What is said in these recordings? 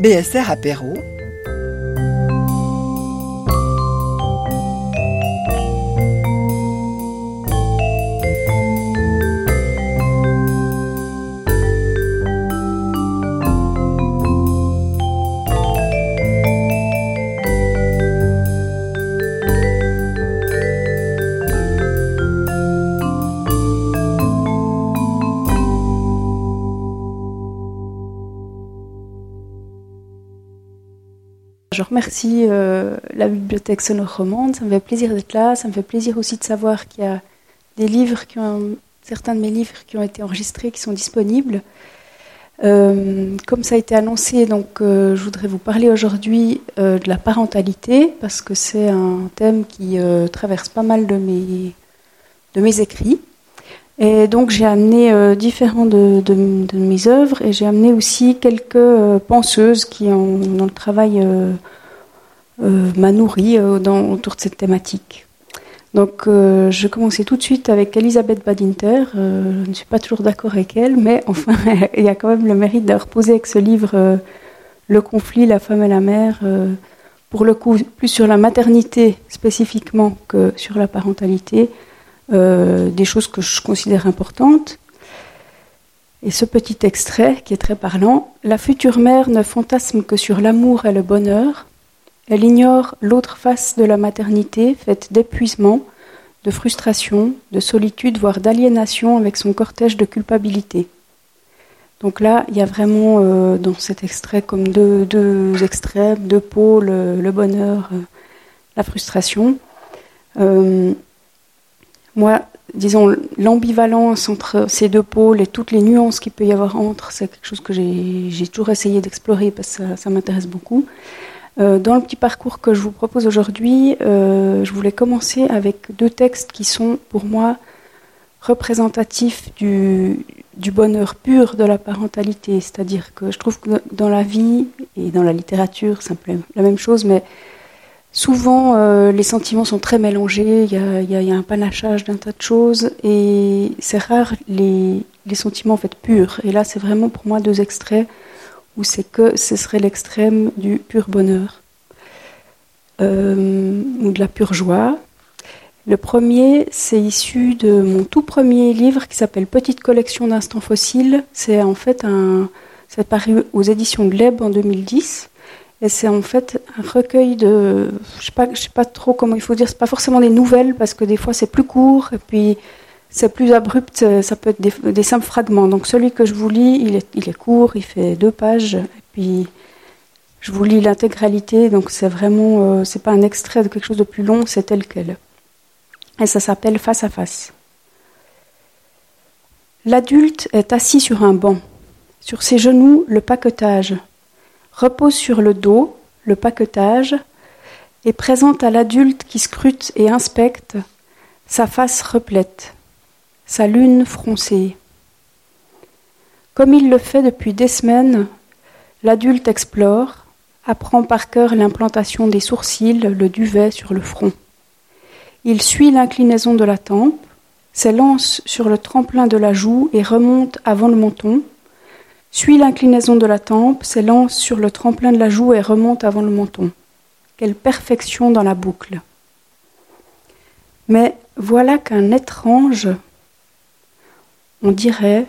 BSR Apéro remercie euh, la bibliothèque sonore romande. Ça me fait plaisir d'être là. Ça me fait plaisir aussi de savoir qu'il y a des livres certains de mes livres qui ont été enregistrés, qui sont disponibles. Euh, comme ça a été annoncé, donc euh, je voudrais vous parler aujourd'hui de la parentalité parce que c'est un thème qui traverse pas mal de mes de mes écrits. Et donc j'ai amené différents de, de- mes œuvres et j'ai amené aussi quelques penseuses qui ont, dans le travail m'a nourri euh, autour de cette thématique. Donc euh, je commencer tout de suite avec Elisabeth Badinter. Euh, je ne suis pas toujours d'accord avec elle, mais enfin il y a quand même le mérite d'avoir posé avec ce livre euh, Le conflit, la femme et la mère, euh, pour le coup plus sur la maternité spécifiquement que sur la parentalité euh, des choses que je considère importantes. Et ce petit extrait, qui est très parlant, La future mère ne fantasme que sur l'amour et le bonheur. Elle ignore l'autre face de la maternité, faite d'épuisement, de frustration, de solitude, voire d'aliénation avec son cortège de culpabilité. Donc là, il y a vraiment euh, dans cet extrait comme deux, extrêmes, deux pôles, euh, le bonheur, euh, la frustration. Moi, disons, l'ambivalence entre ces deux pôles et toutes les nuances qu'il peut y avoir entre, c'est quelque chose que j'ai toujours essayé d'explorer parce que ça m'intéresse beaucoup. Euh, dans le petit parcours que je vous propose aujourd'hui, euh, je voulais commencer avec deux textes qui sont pour moi représentatifs du, bonheur pur de la parentalité. C'est-à-dire que je trouve que dans la vie et dans la littérature, c'est la même chose, mais Souvent, euh, les sentiments sont très mélangés, il y a un panachage d'un tas de choses, et c'est rare les, les sentiments en fait purs. Et là, c'est vraiment pour moi deux extraits où c'est que ce serait l'extrême du pur bonheur euh, ou de la pure joie. Le premier, c'est issu de mon tout premier livre qui s'appelle Petite collection d'instants fossiles. C'est en fait un, c'est paru aux éditions Gleb en 2010. Et c'est en fait un recueil de, je sais pas, je sais pas trop comment il faut dire, c'est pas forcément des nouvelles parce que des fois c'est plus court et puis c'est plus abrupt, euh, ça peut être des, simples fragments. Donc celui que je vous lis, il est, il est court, il fait deux pages et puis je vous lis l'intégralité. Donc c'est vraiment, euh, c'est pas un extrait de quelque chose de plus long, c'est tel quel. Et ça s'appelle Face à face. L'adulte est assis sur un banc. Sur ses genoux, le paquetage repose sur le dos, le paquetage, et présente à l'adulte qui scrute et inspecte sa face replète, sa lune froncée. Comme il le fait depuis des semaines, l'adulte explore, apprend par cœur l'implantation des sourcils, le duvet sur le front. Il suit l'inclinaison de la tempe, s'élance sur le tremplin de la joue et remonte avant le menton, suit l'inclinaison de la tempe, s'élance sur le tremplin de la joue et remonte avant le menton. Quelle perfection dans la boucle. Mais voilà qu'un étrange, on dirait,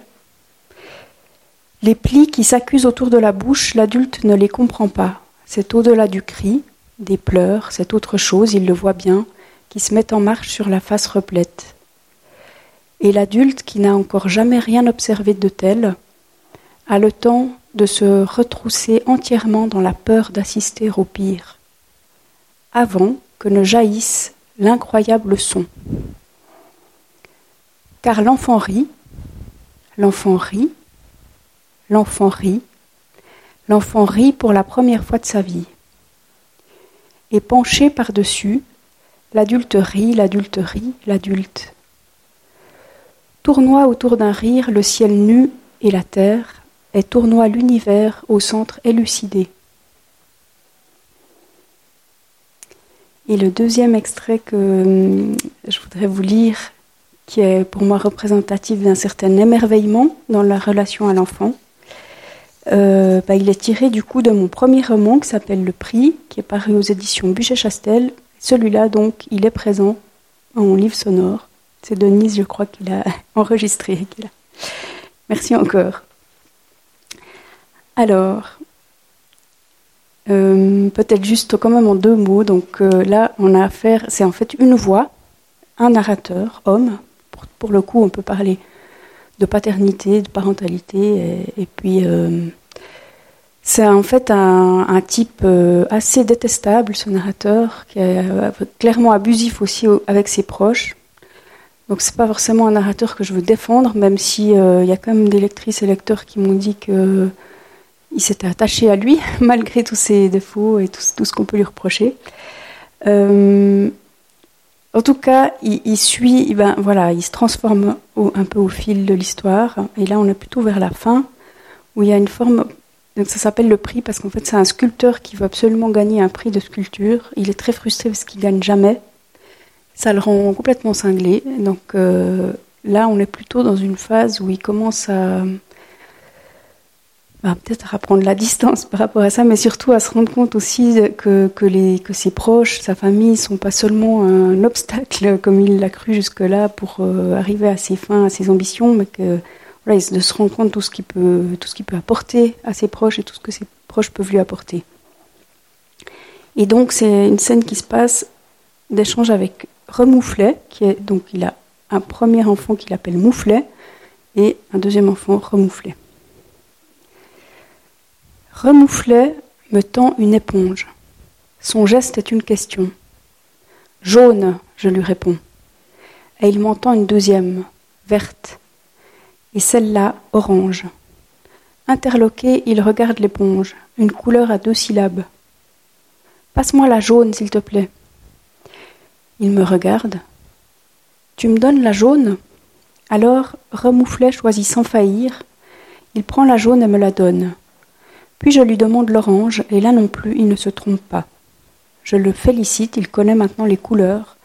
les plis qui s'accusent autour de la bouche, l'adulte ne les comprend pas. C'est au-delà du cri, des pleurs, c'est autre chose, il le voit bien, qui se met en marche sur la face replète. Et l'adulte, qui n'a encore jamais rien observé de tel, a le temps de se retrousser entièrement dans la peur d'assister au pire, avant que ne jaillisse l'incroyable son. Car l'enfant rit, l'enfant rit, l'enfant rit, l'enfant rit pour la première fois de sa vie. Et penché par-dessus, l'adulte rit, l'adulte rit, l'adulte. Tournoie autour d'un rire le ciel nu et la terre, et tournoie l'univers au centre élucidé. Et le deuxième extrait que hum, je voudrais vous lire, qui est pour moi représentatif d'un certain émerveillement dans la relation à l'enfant, euh, bah, il est tiré du coup de mon premier roman qui s'appelle Le Prix, qui est paru aux éditions Buchet-Chastel. Celui-là, donc, il est présent en livre sonore. C'est Denise, je crois, qu'il a enregistré. Merci encore. Alors, euh, peut-être juste quand même en deux mots. Donc euh, là, on a affaire, c'est en fait une voix, un narrateur, homme. Pour, le coup, on peut parler de paternité, de parentalité, et, puis euh, c'est en fait un, type assez détestable, ce narrateur, qui est clairement abusif aussi avec ses proches. Donc c'est pas forcément un narrateur que je veux défendre, même si il y a quand même des lectrices et lecteurs qui m'ont dit que il s'était attaché à lui, malgré tous ses défauts et tout, ce qu'on peut lui reprocher. Euh, en tout cas, il, suit, ben, voilà, il se transforme un peu au fil de l'histoire. Et là, on est plutôt vers la fin, où il y a une forme. Donc ça s'appelle le prix parce qu'en fait, c'est un sculpteur qui veut absolument gagner un prix de sculpture. Il est très frustré parce qu'il gagne jamais. Ça le rend complètement cinglé. Donc euh, là, on est plutôt dans une phase où il commence à peut-être à prendre la distance par rapport à ça, mais surtout à se rendre compte aussi que, que, les, que ses proches, sa famille, sont pas seulement un obstacle comme il l'a cru jusque-là pour euh, arriver à ses fins, à ses ambitions, mais que voilà, de se rendre compte tout ce qu'il peut, tout ce qu'il peut apporter à ses proches et tout ce que ses proches peuvent lui apporter. Et donc c'est une scène qui se passe d'échange avec Remouflet, qui est donc il a un premier enfant qu'il appelle Mouflet et un deuxième enfant Remouflet. Remouflet me tend une éponge. Son geste est une question. Jaune, je lui réponds. Et il m'entend une deuxième, verte. Et celle-là, orange. Interloqué, il regarde l'éponge, une couleur à deux syllabes. Passe-moi la jaune, s'il te plaît. Il me regarde. Tu me donnes la jaune? Alors, Remouflet choisit sans faillir. Il prend la jaune et me la donne. Puis je lui demande l'orange, et là non plus il ne se trompe pas. Je le félicite, il connaît maintenant les couleurs,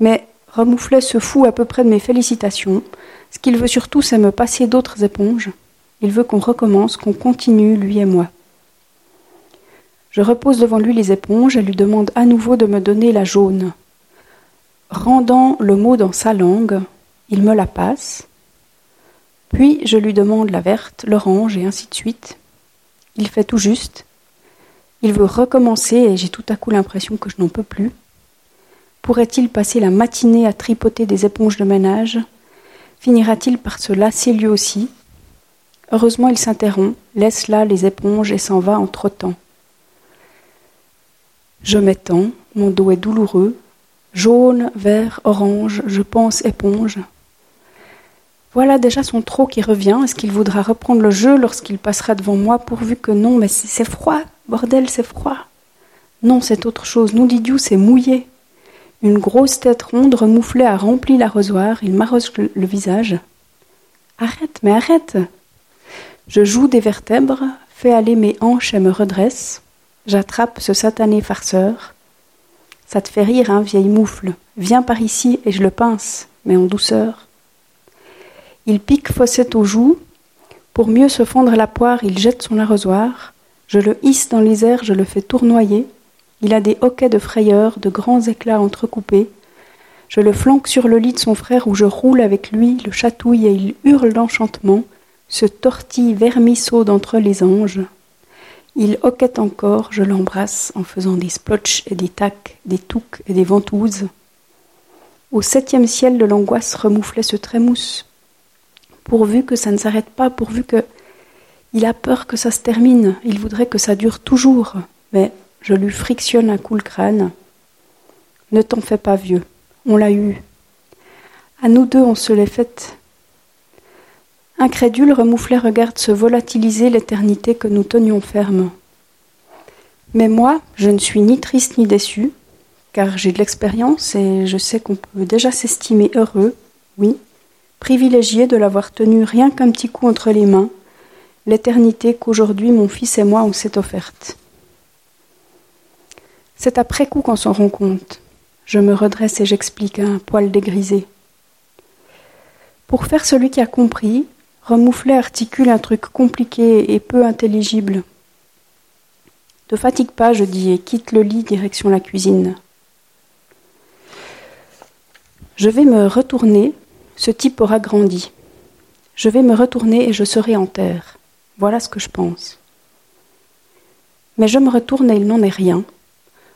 mais Remouflet se fout à peu près de mes félicitations. Ce qu'il veut surtout, c'est me passer d'autres éponges. Il veut qu'on recommence, qu'on continue, lui et moi. Je repose devant lui les éponges et lui demande à nouveau de me donner la jaune. Rendant le mot dans sa langue, il me la passe. Puis je lui demande la verte, l'orange et ainsi de suite. Il fait tout juste. Il veut recommencer et j'ai tout à coup l'impression que je n'en peux plus. Pourrait-il passer la matinée à tripoter des éponges de ménage? Finira-t-il par se lasser lui aussi? Heureusement, il s'interrompt, laisse là les éponges et s'en va en trottant. Je m'étends, mon dos est douloureux. Jaune, vert, orange, je pense éponge. Voilà déjà son trop qui revient. Est-ce qu'il voudra reprendre le jeu lorsqu'il passera devant moi, pourvu que non Mais c'est froid, bordel, c'est froid. Non, c'est autre chose. Nous, Didiou, c'est mouillé. Une grosse tête ronde remouflée a rempli l'arrosoir. Il m'arrose le, le visage. Arrête, mais arrête Je joue des vertèbres, fais aller mes hanches et me redresse. J'attrape ce satané farceur. Ça te fait rire, hein, vieille moufle. Viens par ici et je le pince, mais en douceur. Il pique Fossette aux joues. Pour mieux se fendre la poire, il jette son arrosoir. Je le hisse dans les airs, je le fais tournoyer. Il a des hoquets de frayeur, de grands éclats entrecoupés. Je le flanque sur le lit de son frère où je roule avec lui, le chatouille et il hurle d'enchantement, se tortille vermisseau d'entre les anges. Il hoquette encore, je l'embrasse en faisant des splotches et des tacs, des touques et des ventouses. Au septième ciel de l'angoisse remouflait ce trémousse pourvu que ça ne s'arrête pas, pourvu que il a peur que ça se termine, il voudrait que ça dure toujours, mais je lui frictionne un coup le crâne. Ne t'en fais pas, vieux, on l'a eu. À nous deux, on se l'est faite. Incrédule, Remouflet regarde se volatiliser l'éternité que nous tenions ferme. Mais moi, je ne suis ni triste ni déçu, car j'ai de l'expérience et je sais qu'on peut déjà s'estimer heureux, oui, privilégié de l'avoir tenu rien qu'un petit coup entre les mains, l'éternité qu'aujourd'hui mon fils et moi on s'est offerte. C'est après coup qu'on s'en rend compte. Je me redresse et j'explique un poil dégrisé. Pour faire celui qui a compris, Remouflet articule un truc compliqué et peu intelligible. Te fatigue pas, je dis, et quitte le lit direction la cuisine. Je vais me retourner, ce type aura grandi. Je vais me retourner et je serai en terre. Voilà ce que je pense. Mais je me retourne et il n'en est rien.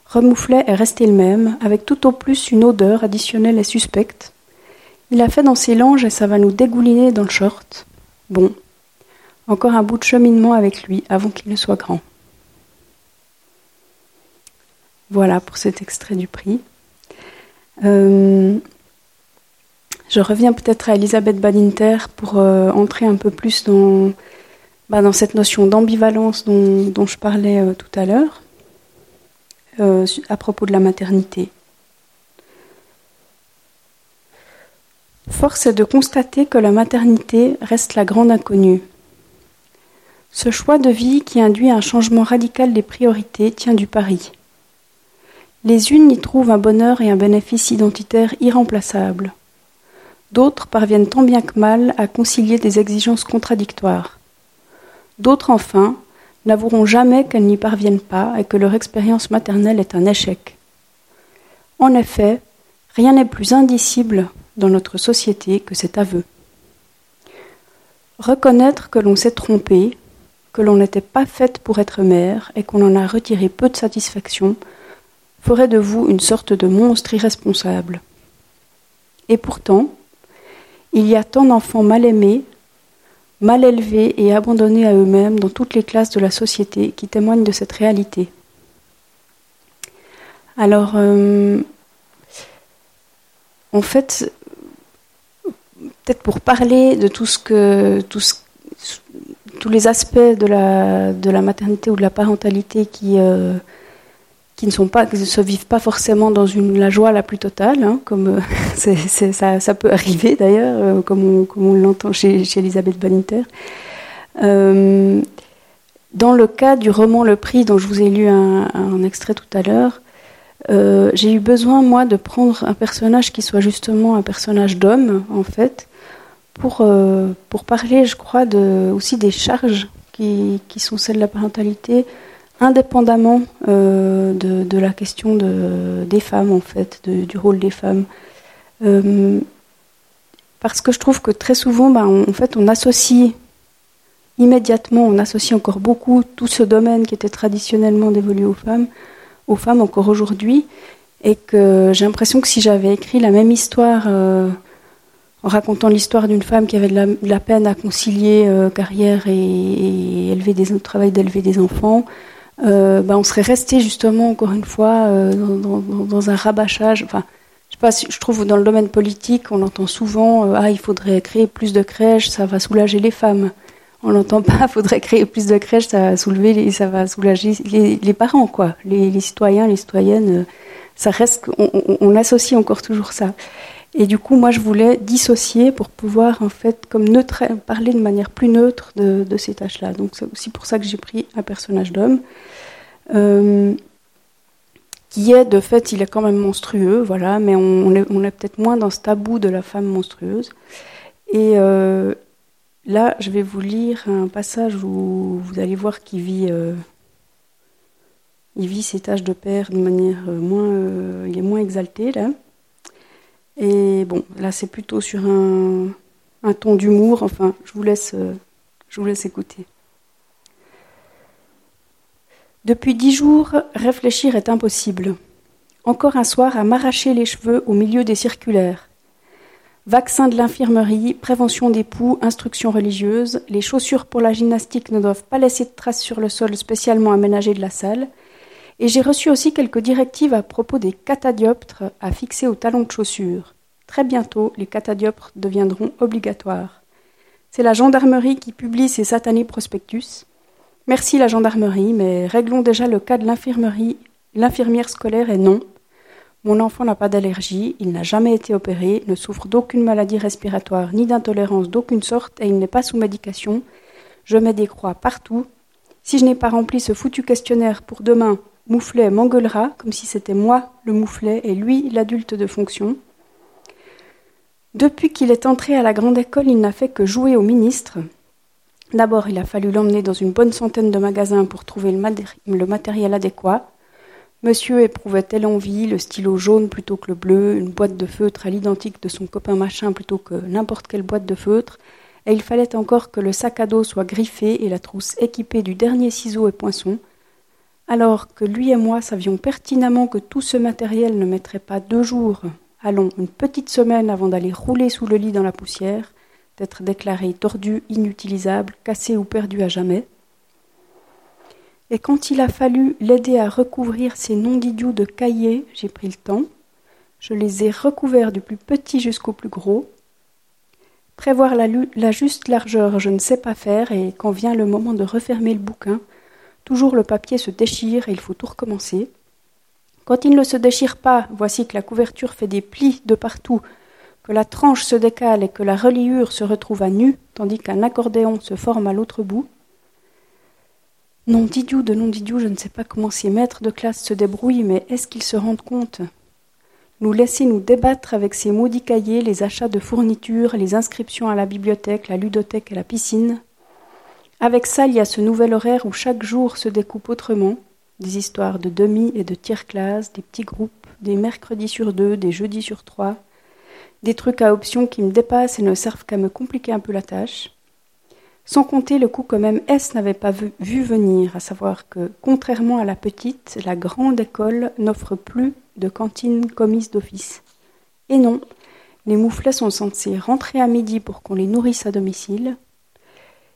Remouflet est resté le même, avec tout au plus une odeur additionnelle et suspecte. Il a fait dans ses langes et ça va nous dégouliner dans le short. Bon, encore un bout de cheminement avec lui avant qu'il ne soit grand. Voilà pour cet extrait du prix. Euh, je reviens peut-être à Elisabeth Badinter pour euh, entrer un peu plus dans, bah, cette notion d'ambivalence dont, je parlais euh, tout à l'heure euh, à propos de la maternité. Force est de constater que la maternité reste la grande inconnue. Ce choix de vie qui induit un changement radical des priorités tient du pari. Les unes y trouvent un bonheur et un bénéfice identitaire irremplaçables. D'autres parviennent tant bien que mal à concilier des exigences contradictoires. D'autres, enfin, n'avoueront jamais qu'elles n'y parviennent pas et que leur expérience maternelle est un échec. En effet, rien n'est plus indicible dans notre société que cet aveu. Reconnaître que l'on s'est trompé, que l'on n'était pas faite pour être mère et qu'on en a retiré peu de satisfaction, ferait de vous une sorte de monstre irresponsable. Et pourtant, il y a tant d'enfants mal aimés, mal élevés et abandonnés à eux-mêmes dans toutes les classes de la société qui témoignent de cette réalité. Alors, euh, en fait, peut-être pour parler de tout ce que, tous les aspects de la, maternité ou de la parentalité qui, euh, qui ne se vivent pas forcément dans la joie la plus totale, hein, comme euh, ça, peut arriver d'ailleurs, euh, comme on, l'entend chez, Elisabeth Baninter. Euh, dans le cas du roman Le Prix, dont je vous ai lu un, extrait tout à l'heure, j'ai eu besoin, moi, de prendre un personnage qui soit justement un personnage d'homme, en fait, pour, pour parler, je crois, aussi des charges qui sont celles de la parentalité, indépendamment euh, de, la question de, des femmes, en fait, du rôle des femmes. Euh, parce que je trouve que très souvent, ben, on, en fait, on associe immédiatement, on associe encore beaucoup tout ce domaine qui était traditionnellement dévolu aux femmes, aux femmes encore aujourd'hui, et que j'ai l'impression que si j'avais écrit la même histoire euh, en racontant l'histoire d'une femme qui avait de la, peine à concilier carrière et, travail d'élever des enfants, euh, ben, on serait resté justement, encore une fois, euh, dans, un rabâchage. Enfin, je sais pas, je trouve dans le domaine politique, on entend souvent euh, ah il faudrait créer plus de crèches, ça va soulager les femmes. On n'entend pas, faudrait créer plus de crèches, ça va soulever, les, ça va soulager les, parents, quoi, les, citoyens, les citoyennes. ça reste, on, associe encore toujours ça. Et du coup, moi, je voulais dissocier pour pouvoir, en fait, comme neutre, parler de manière plus neutre de, ces tâches-là. Donc, c'est aussi pour ça que j'ai pris un personnage d'homme. Euh, qui est de fait, il est quand même monstrueux, voilà, mais on, est, on est peut-être moins dans ce tabou de la femme monstrueuse. Et euh, là, je vais vous lire un passage où vous allez voir qu'il vit, euh, il vit ses tâches de père de manière moins, il est moins exalté là. Et bon, là, c'est plutôt sur un, ton d'humour. Enfin, je vous laisse, je vous laisse écouter. Depuis dix jours, réfléchir est impossible. Encore un soir à m'arracher les cheveux au milieu des circulaires. Vaccin de l'infirmerie, prévention des poux, instruction religieuse, les chaussures pour la gymnastique ne doivent pas laisser de traces sur le sol spécialement aménagé de la salle. Et j'ai reçu aussi quelques directives à propos des catadioptres à fixer aux talons de chaussures. Très bientôt, les catadioptres deviendront obligatoires. C'est la gendarmerie qui publie ces satanés prospectus. Merci la gendarmerie, mais réglons déjà le cas de l'infirmerie. L'infirmière scolaire est non. Mon enfant n'a pas d'allergie, il n'a jamais été opéré, ne souffre d'aucune maladie respiratoire ni d'intolérance d'aucune sorte et il n'est pas sous médication. Je mets des croix partout. Si je n'ai pas rempli ce foutu questionnaire pour demain, Mouflet m'engueulera comme si c'était moi le mouflet et lui l'adulte de fonction. Depuis qu'il est entré à la grande école, il n'a fait que jouer au ministre. D'abord, il a fallu l'emmener dans une bonne centaine de magasins pour trouver le, matériel adéquat. Monsieur éprouvait telle envie, le stylo jaune plutôt que le bleu, une boîte de feutre à l'identique de son copain machin plutôt que n'importe quelle boîte de feutre, et il fallait encore que le sac à dos soit griffé et la trousse équipée du dernier ciseau et poinçon, alors que lui et moi savions pertinemment que tout ce matériel ne mettrait pas deux jours, allons, une petite semaine avant d'aller rouler sous le lit dans la poussière, d'être déclaré tordu, inutilisable, cassé ou perdu à jamais. Et quand il a fallu l'aider à recouvrir ces noms d'idiots de cahiers, j'ai pris le temps. Je les ai recouverts du plus petit jusqu'au plus gros. Prévoir la, la, juste largeur, je ne sais pas faire, et quand vient le moment de refermer le bouquin, toujours le papier se déchire et il faut tout recommencer. Quand il ne se déchire pas, voici que la couverture fait des plis de partout, que la tranche se décale et que la reliure se retrouve à nu, tandis qu'un accordéon se forme à l'autre bout. Non d'idiot de non d'idiot, je ne sais pas comment ces maîtres de classe se débrouillent, mais est-ce qu'ils se rendent compte? Nous laisser nous débattre avec ces maudits cahiers, les achats de fournitures, les inscriptions à la bibliothèque, la ludothèque et la piscine. Avec ça, il y a ce nouvel horaire où chaque jour se découpe autrement, des histoires de demi et de tiers-classe, des petits groupes, des mercredis sur deux, des jeudis sur trois, des trucs à options qui me dépassent et ne servent qu'à me compliquer un peu la tâche. Sans compter le coup que même S n'avait pas vu, venir, à savoir que, contrairement à la petite, la grande école n'offre plus de cantine commise d'office. Et non, les mouflets sont censés rentrer à midi pour qu'on les nourrisse à domicile.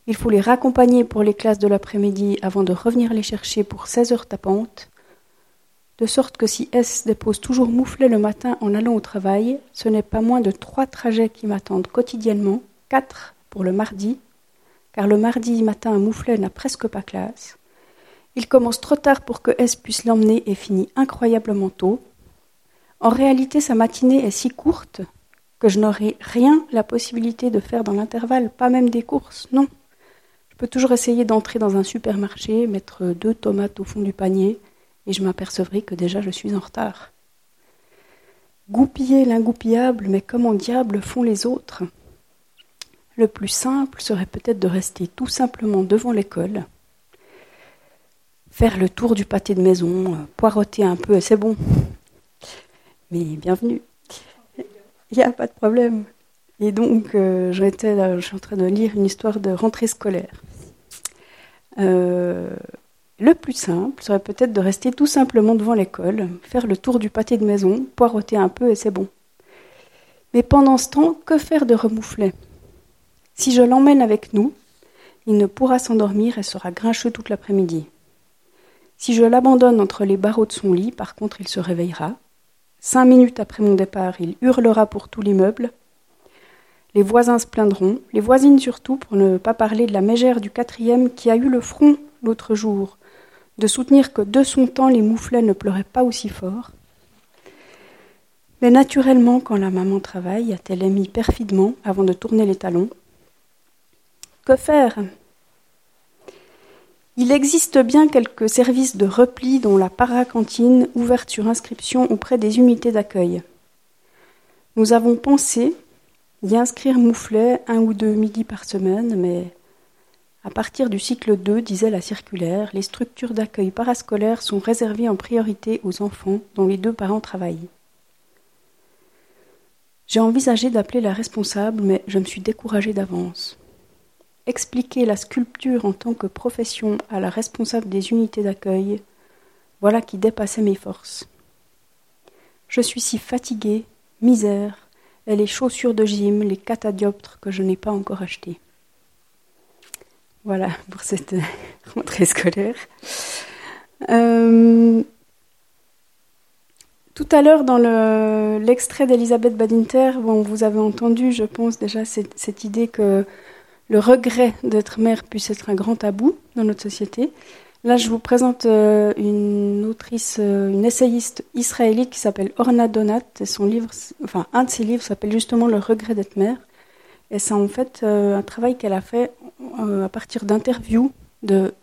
Il faut les raccompagner pour les classes de l'après-midi avant de revenir les chercher pour 16 heures tapantes. De sorte que si S dépose toujours mouflets le matin en allant au travail, ce n'est pas moins de trois trajets qui m'attendent quotidiennement, quatre pour le mardi car le mardi matin Mouflet n'a presque pas classe. Il commence trop tard pour que S puisse l'emmener et finit incroyablement tôt. En réalité, sa matinée est si courte que je n'aurai rien la possibilité de faire dans l'intervalle, pas même des courses, non. Je peux toujours essayer d'entrer dans un supermarché, mettre deux tomates au fond du panier, et je m'apercevrai que déjà je suis en retard. Goupiller l'ingoupillable, mais comment diable font les autres? Le plus simple serait peut-être de rester tout simplement devant l'école, faire le tour du pâté de maison, poireauter un peu, et c'est bon. Mais bienvenue. Il n'y a pas de problème. Et donc, euh, je suis en train de lire une histoire de rentrée scolaire. Euh, le plus simple serait peut-être de rester tout simplement devant l'école, faire le tour du pâté de maison, poireauter un peu et c'est bon. Mais pendant ce temps, que faire de remouflet? Si je l'emmène avec nous, il ne pourra s'endormir et sera grincheux toute l'après-midi. Si je l'abandonne entre les barreaux de son lit, par contre, il se réveillera. Cinq minutes après mon départ, il hurlera pour tout l'immeuble. Les voisins se plaindront, les voisines surtout, pour ne pas parler de la mégère du quatrième qui a eu le front l'autre jour de soutenir que de son temps les mouflets ne pleuraient pas aussi fort. Mais naturellement, quand la maman travaille, a-t-elle émis perfidement, avant de tourner les talons, que faire? Il existe bien quelques services de repli dont la paracantine ouverte sur inscription auprès des unités d'accueil. Nous avons pensé d'y inscrire Mouflet un ou deux midis par semaine, mais à partir du cycle 2, disait la circulaire, les structures d'accueil parascolaires sont réservées en priorité aux enfants dont les deux parents travaillent. J'ai envisagé d'appeler la responsable, mais je me suis découragée d'avance. Expliquer la sculpture en tant que profession à la responsable des unités d'accueil, voilà qui dépassait mes forces. Je suis si fatiguée, misère, et les chaussures de gym, les catadioptres que je n'ai pas encore achetées. Voilà pour cette rentrée scolaire. Euh, tout à l'heure, dans l'extrait d'Elisabeth Badinter, vous avez entendu, je pense déjà, cette idée que le regret d'être mère puisse être un grand tabou dans notre société. Là, je vous présente euh, une autrice, euh, une essayiste israélite qui s'appelle Orna Donat. Et son livre, enfin, un de ses livres s'appelle justement Le regret d'être mère. Et c'est en fait euh, un travail qu'elle a fait à partir d'interviews de,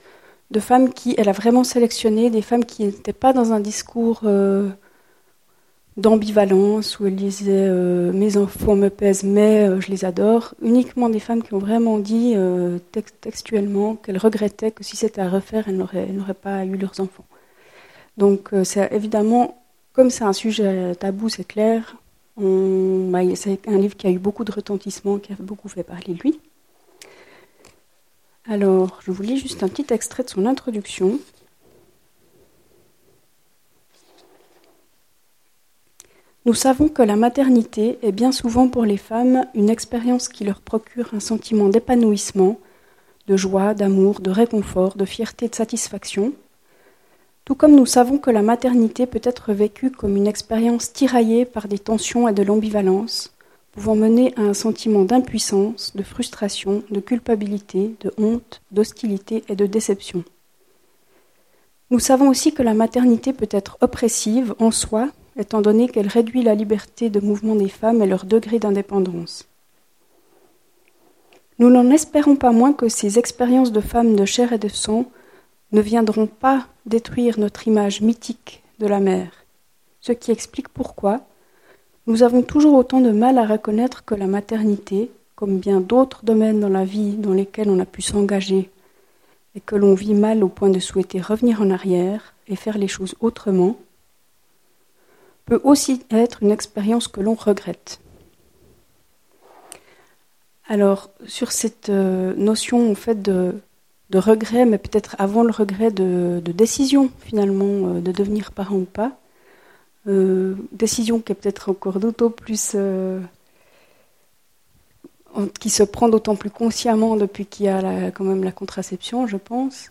de femmes qui, elle a vraiment sélectionné des femmes qui n'étaient pas dans un discours d'ambivalence où elle disait euh, mes enfants me pèsent mais euh, je les adore, uniquement des femmes qui ont vraiment dit euh, textuellement qu'elles regrettaient que si c'était à refaire, elles n'auraient pas eu leurs enfants. Donc c'est évidemment, comme c'est un sujet tabou, c'est clair, bah, c'est un livre qui a eu beaucoup de retentissement, qui a beaucoup fait parler de lui. Alors, je vous lis juste un petit extrait de son introduction. Nous savons que la maternité est bien souvent pour les femmes une expérience qui leur procure un sentiment d'épanouissement, de joie, d'amour, de réconfort, de fierté, de satisfaction, tout comme nous savons que la maternité peut être vécue comme une expérience tiraillée par des tensions et de l'ambivalence, pouvant mener à un sentiment d'impuissance, de frustration, de culpabilité, de honte, d'hostilité et de déception. Nous savons aussi que la maternité peut être oppressive en soi étant donné qu'elle réduit la liberté de mouvement des femmes et leur degré d'indépendance. Nous n'en espérons pas moins que ces expériences de femmes de chair et de sang ne viendront pas détruire notre image mythique de la mère, ce qui explique pourquoi nous avons toujours autant de mal à reconnaître que la maternité, comme bien d'autres domaines dans la vie dans lesquels on a pu s'engager et que l'on vit mal au point de souhaiter revenir en arrière et faire les choses autrement, peut aussi être une expérience que l'on regrette. Alors, sur cette euh, notion en fait de, regret, mais peut-être avant le regret de, décision finalement euh, de devenir parent ou pas, euh, décision qui est peut-être encore d'autant plus qui se prend d'autant plus consciemment depuis qu'il y a quand même la contraception, je pense.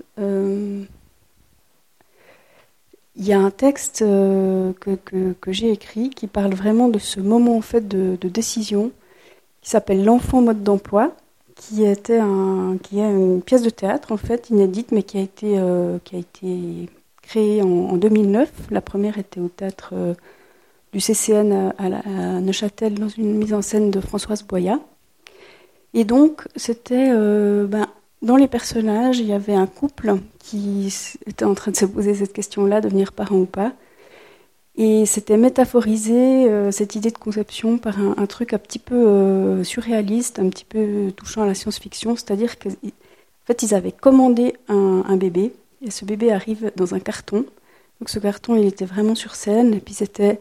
Il y a un texte euh, que, j'ai écrit qui parle vraiment de ce moment en fait de, décision qui s'appelle L'enfant mode d'emploi, qui était qui est une pièce de théâtre en fait inédite, mais qui a été, euh, qui a été créée en, 2009. La première était au théâtre euh, du CCN à, Neuchâtel dans une mise en scène de Françoise Boya. Et donc c'était ben, dans les personnages, il y avait un couple qui était en train de se poser cette question-là, devenir parent ou pas. Et c'était métaphorisé, euh, cette idée de conception, par un, truc un petit peu euh, surréaliste, un petit peu touchant à la science-fiction. C'est-à-dire qu'en fait, ils avaient commandé un, un, bébé, et ce bébé arrive dans un carton. Donc ce carton, il était vraiment sur scène, et puis c'était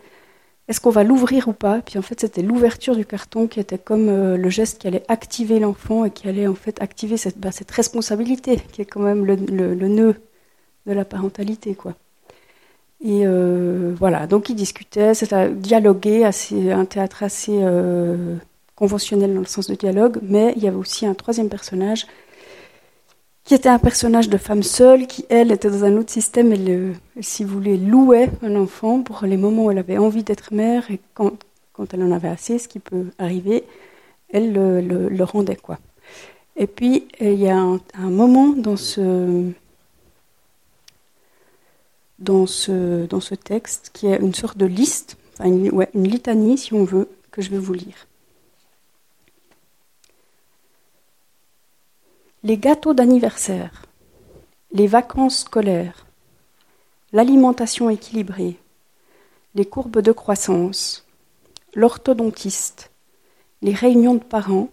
est-ce qu'on va l'ouvrir ou pas? Puis en fait, c'était l'ouverture du carton qui était comme euh, le geste qui allait activer l'enfant et qui allait en fait activer cette, bah, responsabilité qui est quand même le, nœud de la parentalité, quoi. Et euh, voilà, donc ils discutaient, c'était dialogué, assez, un théâtre assez euh, conventionnel dans le sens de dialogue, mais il y avait aussi un troisième personnage qui était un personnage de femme seule, qui, elle, était dans un autre système. Elle, euh, si vous voulez, louait un enfant pour les moments où elle avait envie d'être mère et quand, elle en avait assez, ce qui peut arriver, elle le, le, rendait, quoi. Et puis, il y a un, moment dans ce, dans, ce, dans ce texte qui est une sorte de liste, enfin une litanie, si on veut, que je vais vous lire. Les gâteaux d'anniversaire, les vacances scolaires, l'alimentation équilibrée, les courbes de croissance, l'orthodontiste, les réunions de parents,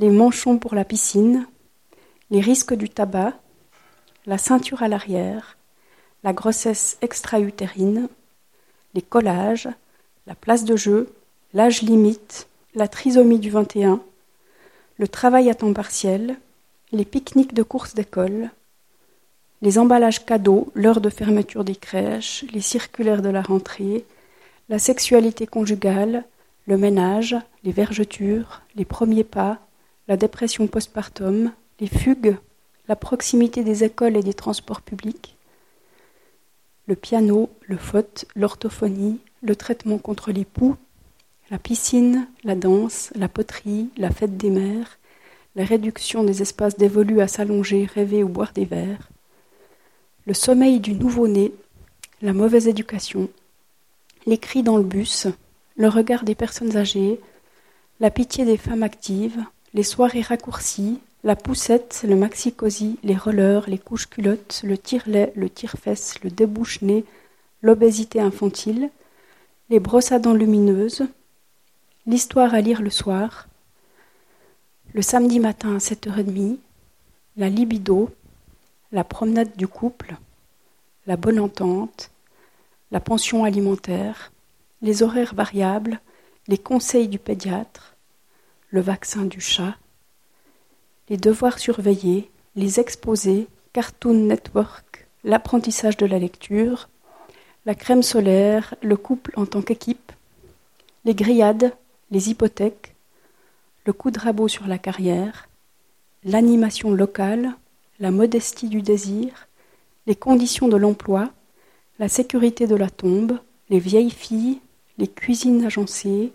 les manchons pour la piscine, les risques du tabac, la ceinture à l'arrière, la grossesse extra-utérine, les collages, la place de jeu, l'âge limite, la trisomie du 21, le travail à temps partiel, les pique-niques de course d'école, les emballages cadeaux, l'heure de fermeture des crèches, les circulaires de la rentrée, la sexualité conjugale, le ménage, les vergetures, les premiers pas, la dépression postpartum, les fugues, la proximité des écoles et des transports publics, le piano, le faute, l'orthophonie, le traitement contre les poux, la piscine, la danse, la poterie, la fête des mères, la réduction des espaces dévolus à s'allonger, rêver ou boire des verres, le sommeil du nouveau-né, la mauvaise éducation, les cris dans le bus, le regard des personnes âgées, la pitié des femmes actives, les soirées raccourcies, la poussette, le maxi-cosy, les rollers, les couches culottes, le tire-lait, le tire-fesse, le débouche-nez, l'obésité infantile, les brosses à dents lumineuses, l'histoire à lire le soir, le samedi matin à 7h30, la libido, la promenade du couple, la bonne entente, la pension alimentaire, les horaires variables, les conseils du pédiatre, le vaccin du chat, les devoirs surveillés, les exposés, Cartoon Network, l'apprentissage de la lecture, la crème solaire, le couple en tant qu'équipe, les grillades, les hypothèques, le coup de rabot sur la carrière, l'animation locale, la modestie du désir, les conditions de l'emploi, la sécurité de la tombe, les vieilles filles, les cuisines agencées,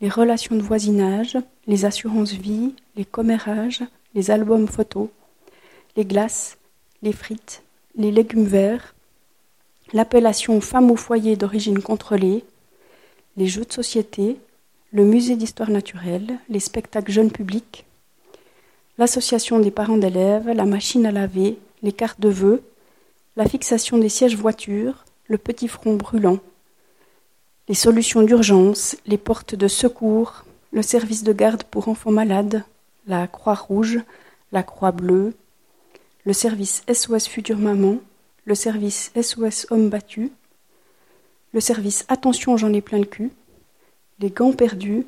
les relations de voisinage, les assurances vie, les commérages, les albums photos, les glaces, les frites, les légumes verts, l'appellation femme au foyer d'origine contrôlée, les jeux de société, le musée d'histoire naturelle, les spectacles jeunes publics, l'association des parents d'élèves, la machine à laver, les cartes de vœux, la fixation des sièges voitures, le petit front brûlant, les solutions d'urgence, les portes de secours, le service de garde pour enfants malades, la Croix-Rouge, la Croix-Bleue, le service SOS Future Maman, le service SOS Homme Battu, le service Attention j'en ai plein le cul, les gants perdus,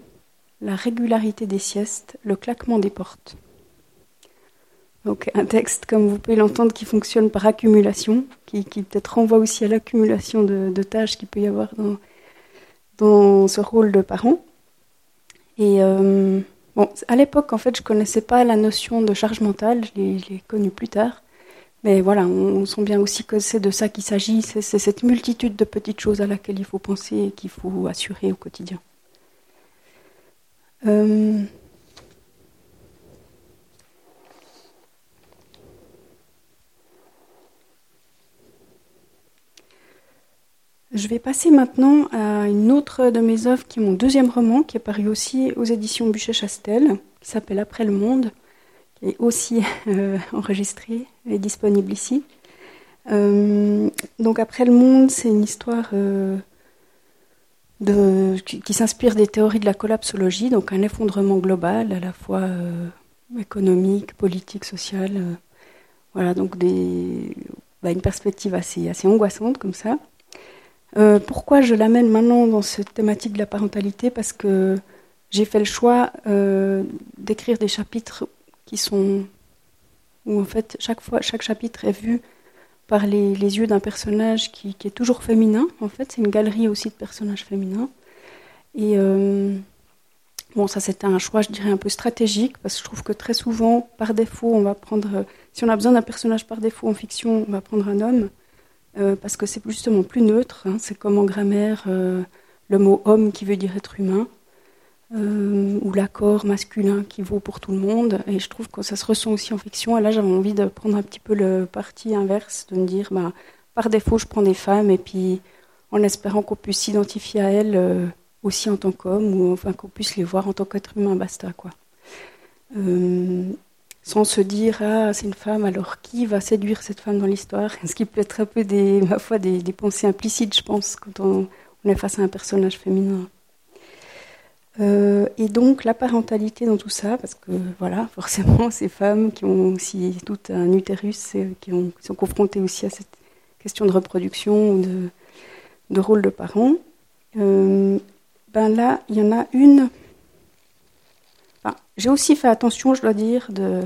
la régularité des siestes, le claquement des portes. Donc un texte, comme vous pouvez l'entendre, qui fonctionne par accumulation, qui, peut-être renvoie aussi à l'accumulation de, tâches qu'il peut y avoir dans, ce rôle de parent. Et euh, bon, à l'époque, en fait, je connaissais pas la notion de charge mentale, je l'ai connue plus tard. Mais voilà, on, sent bien aussi que c'est de ça qu'il s'agit, c'est cette multitude de petites choses à laquelle il faut penser et qu'il faut assurer au quotidien. Euh, Je vais passer maintenant à une autre de mes œuvres qui est mon deuxième roman, qui est paru aussi aux éditions Buchet-Chastel, qui s'appelle Après le monde, qui est aussi euh, enregistré et disponible ici. Euh, donc Après le monde, c'est une histoire euh, qui, s'inspire des théories de la collapsologie, donc un effondrement global à la fois économique, politique, social. voilà, donc des, bah, une perspective assez, assez angoissante comme ça. Euh, pourquoi je l'amène maintenant dans cette thématique de la parentalité? Parce que j'ai fait le choix euh, d'écrire des chapitres qui sont où en fait chaque fois chaque chapitre est vu par les, yeux d'un personnage qui, est toujours féminin. En fait, c'est une galerie aussi de personnages féminins. Et euh, bon, ça c'était un choix, je dirais, un peu stratégique parce que je trouve que très souvent, par défaut, on va prendre, si on a besoin d'un personnage par défaut en fiction, on va prendre un homme. Euh, parce que c'est justement plus neutre. Hein. c'est comme en grammaire euh, le mot homme qui veut dire être humain, euh, ou l'accord masculin qui vaut pour tout le monde. Et je trouve que ça se ressent aussi en fiction. Et là, j'avais envie de prendre un petit peu le parti inverse, de me dire, bah, par défaut, je prends des femmes, et puis en espérant qu'on puisse s'identifier à elles aussi en tant qu'homme, ou enfin qu'on puisse les voir en tant qu'être humain, basta quoi sans se dire ah c'est une femme alors qui va séduire cette femme dans l'histoire? Ce qui peut être un peu des ma foi des, pensées implicites je pense quand on, est face à un personnage féminin euh, et donc la parentalité dans tout ça parce que voilà forcément ces femmes qui ont aussi tout un utérus et qui, sont confrontées aussi à cette question de reproduction de, rôle de parent. Euh, ben là il y en a une. J'ai aussi fait attention, je dois dire, de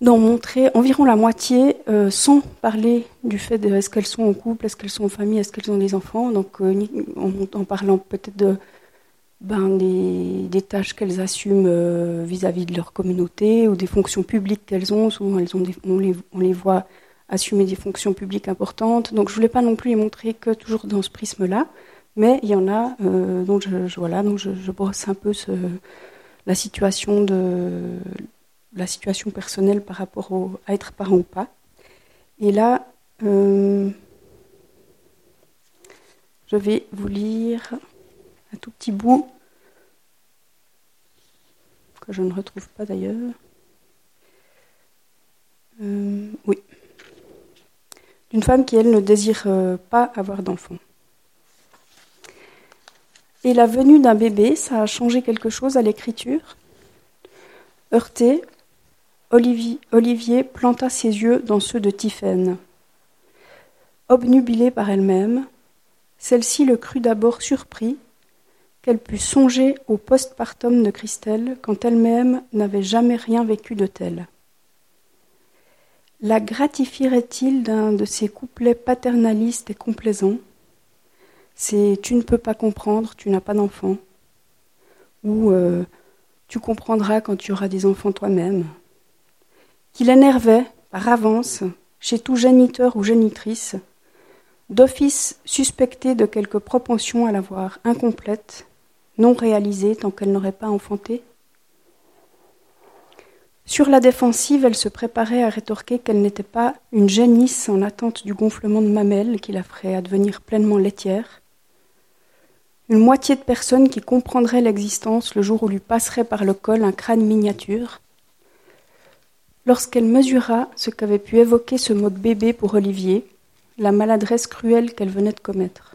d'en montrer environ la moitié euh, sans parler du fait de est-ce qu'elles sont en couple, est-ce qu'elles sont en famille, est-ce qu'elles ont des enfants, donc euh, en, parlant peut-être de ben, des, tâches qu'elles assument euh, vis-à-vis de leur communauté ou des fonctions publiques qu'elles ont. Souvent, elles ont on, les, voit assumer des fonctions publiques importantes. Donc, je voulais pas non plus les montrer que toujours dans ce prisme-là, mais il y en a. donc, je, voilà, donc je, brosse un peu la situation de la situation personnelle par rapport à être parent ou pas. Et là, euh, je vais vous lire un tout petit bout que je ne retrouve pas d'ailleurs. Euh, oui. D'une femme qui, elle, ne désire euh, pas avoir d'enfant. Et la venue d'un bébé, ça a changé quelque chose à l'écriture. Heurté, Olivier, planta ses yeux dans ceux de Tiphaine. Obnubilée par elle-même, celle-ci le crut d'abord surpris qu'elle pût songer au postpartum de Christelle quand elle-même n'avait jamais rien vécu de tel. La gratifierait-il d'un de ces couplets paternalistes et complaisants? C'est Tu ne peux pas comprendre, tu n'as pas d'enfant. Ou euh, Tu comprendras quand tu auras des enfants toi-même. Qu'il énervait, par avance, chez tout géniteur ou génitrice, d'office suspecté de quelque propension à l'avoir incomplète, non réalisée tant qu'elle n'aurait pas enfanté sur la défensive, elle se préparait à rétorquer qu'elle n'était pas une génisse en attente du gonflement de mamelles qui la ferait advenir pleinement laitière. Une moitié de personnes qui comprendraient l'existence le jour où lui passerait par le col un crâne miniature. Lorsqu'elle mesura ce qu'avait pu évoquer ce mot de bébé pour Olivier, la maladresse cruelle qu'elle venait de commettre.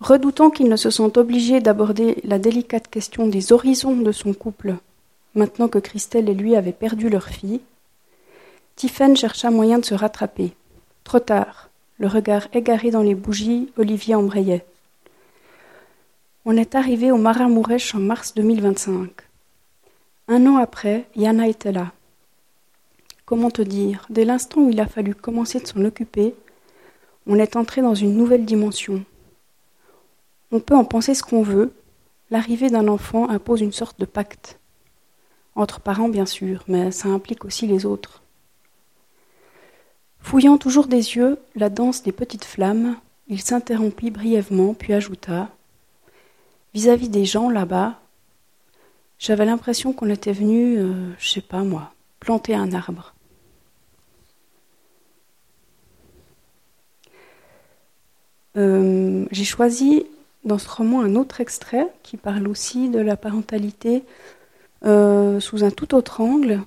Redoutant qu'il ne se sente obligé d'aborder la délicate question des horizons de son couple maintenant que Christelle et lui avaient perdu leur fille, Tiphaine chercha moyen de se rattraper. Trop tard, le regard égaré dans les bougies, Olivier embrayait. On est arrivé au Marin Mourèche en mars 2025. Un an après, Yana était là. Comment te dire Dès l'instant où il a fallu commencer de s'en occuper, on est entré dans une nouvelle dimension. On peut en penser ce qu'on veut, l'arrivée d'un enfant impose une sorte de pacte entre parents bien sûr, mais ça implique aussi les autres. Fouillant toujours des yeux la danse des petites flammes, il s'interrompit brièvement, puis ajouta Vis-à-vis des gens là-bas, j'avais l'impression qu'on était venu, euh, je sais pas moi, planter un arbre. Euh, j'ai choisi dans ce roman un autre extrait qui parle aussi de la parentalité euh, sous un tout autre angle,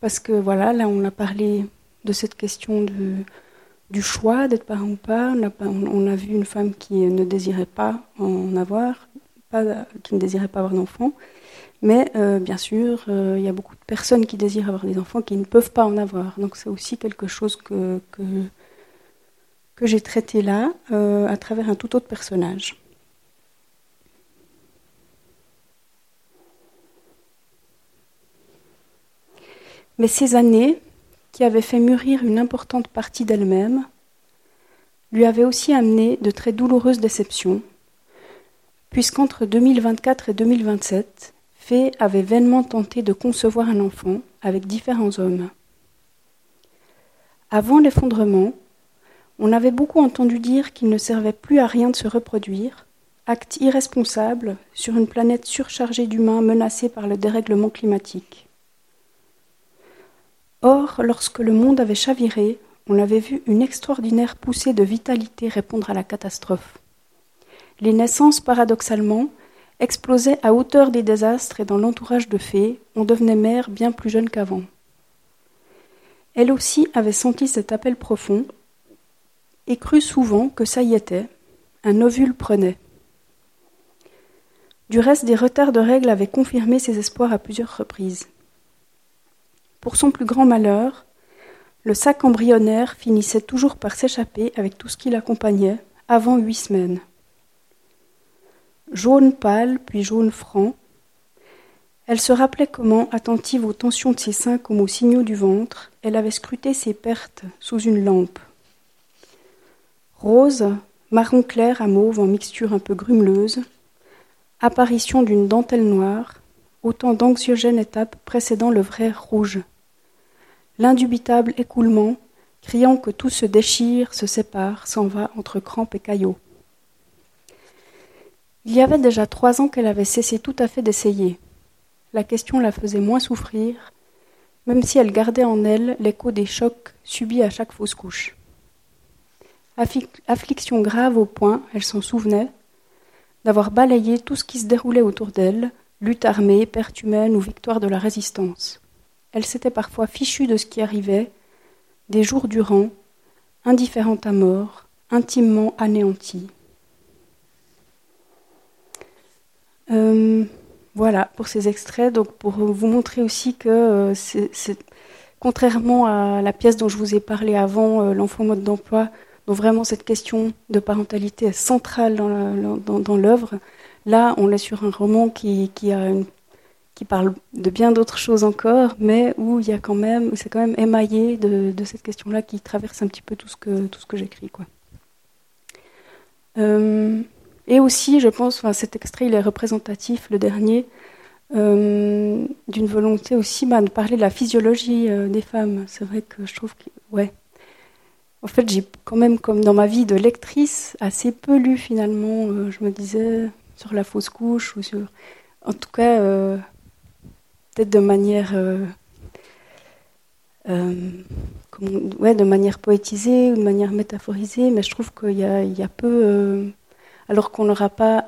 parce que voilà, là on a parlé de cette question du choix d'être parent ou pas. On a, vu une femme qui ne désirait pas en avoir, qui ne désirait pas avoir d'enfant. Mais euh, bien sûr, euh, il y a beaucoup de personnes qui désirent avoir des enfants qui ne peuvent pas en avoir. Donc c'est aussi quelque chose que, que j'ai traité là à travers un tout autre personnage. Mais ces années, qui avaient fait mûrir une importante partie d'elle-même, lui avaient aussi amené de très douloureuses déceptions, puisqu'entre 2024 et 2027, Fée avait vainement tenté de concevoir un enfant avec différents hommes. Avant l'effondrement, on avait beaucoup entendu dire qu'il ne servait plus à rien de se reproduire, acte irresponsable sur une planète surchargée d'humains menacés par le dérèglement climatique. Or, lorsque le monde avait chaviré, on avait vu une extraordinaire poussée de vitalité répondre à la catastrophe. Les naissances, paradoxalement, explosaient à hauteur des désastres et dans l'entourage de fées, on devenait mère bien plus jeune qu'avant. Elle aussi avait senti cet appel profond et crut souvent que ça y était, un ovule prenait. Du reste, des retards de règles avaient confirmé ses espoirs à plusieurs reprises. Pour son plus grand malheur, le sac embryonnaire finissait toujours par s'échapper avec tout ce qui l'accompagnait avant huit semaines. Jaune pâle, puis jaune franc, elle se rappelait comment, attentive aux tensions de ses seins comme aux signaux du ventre, elle avait scruté ses pertes sous une lampe. Rose, marron clair à mauve en mixture un peu grumeleuse, apparition d'une dentelle noire, autant d'anxiogènes étapes précédant le vrai rouge l'indubitable écoulement, criant que tout se déchire, se sépare, s'en va entre crampes et caillots. Il y avait déjà trois ans qu'elle avait cessé tout à fait d'essayer. La question la faisait moins souffrir, même si elle gardait en elle l'écho des chocs subis à chaque fausse couche. Affliction grave au point, elle s'en souvenait, d'avoir balayé tout ce qui se déroulait autour d'elle, lutte armée, perte humaine ou victoire de la résistance elle s'était parfois fichue de ce qui arrivait, des jours durant, indifférente à mort, intimement anéantie. Euh, voilà pour ces extraits. Donc pour vous montrer aussi que euh, contrairement à la pièce dont je vous ai parlé avant, euh, l'enfant mode d'emploi, dont vraiment cette question de parentalité est centrale dans l'œuvre. Là, on est sur un roman qui a une qui parle de bien d'autres choses encore, mais où il y a quand même, c'est quand même émaillé de, cette question-là qui traverse un petit peu tout ce que tout ce que j'écris, quoi. Euh, et aussi, je pense, enfin, cet extrait, il est représentatif, le dernier, euh, d'une volonté aussi bah, de parler de la physiologie euh, des femmes. C'est vrai que je trouve que, ouais. En fait, j'ai quand même, comme dans ma vie de lectrice, assez peu lu finalement. Je me disais sur la fausse couche ou sur, en tout cas, peut-être de manière, euh, ouais, de manière poétisée ou de manière métaphorisée. Mais je trouve qu'il y y a peu, alors qu'on n'aura pas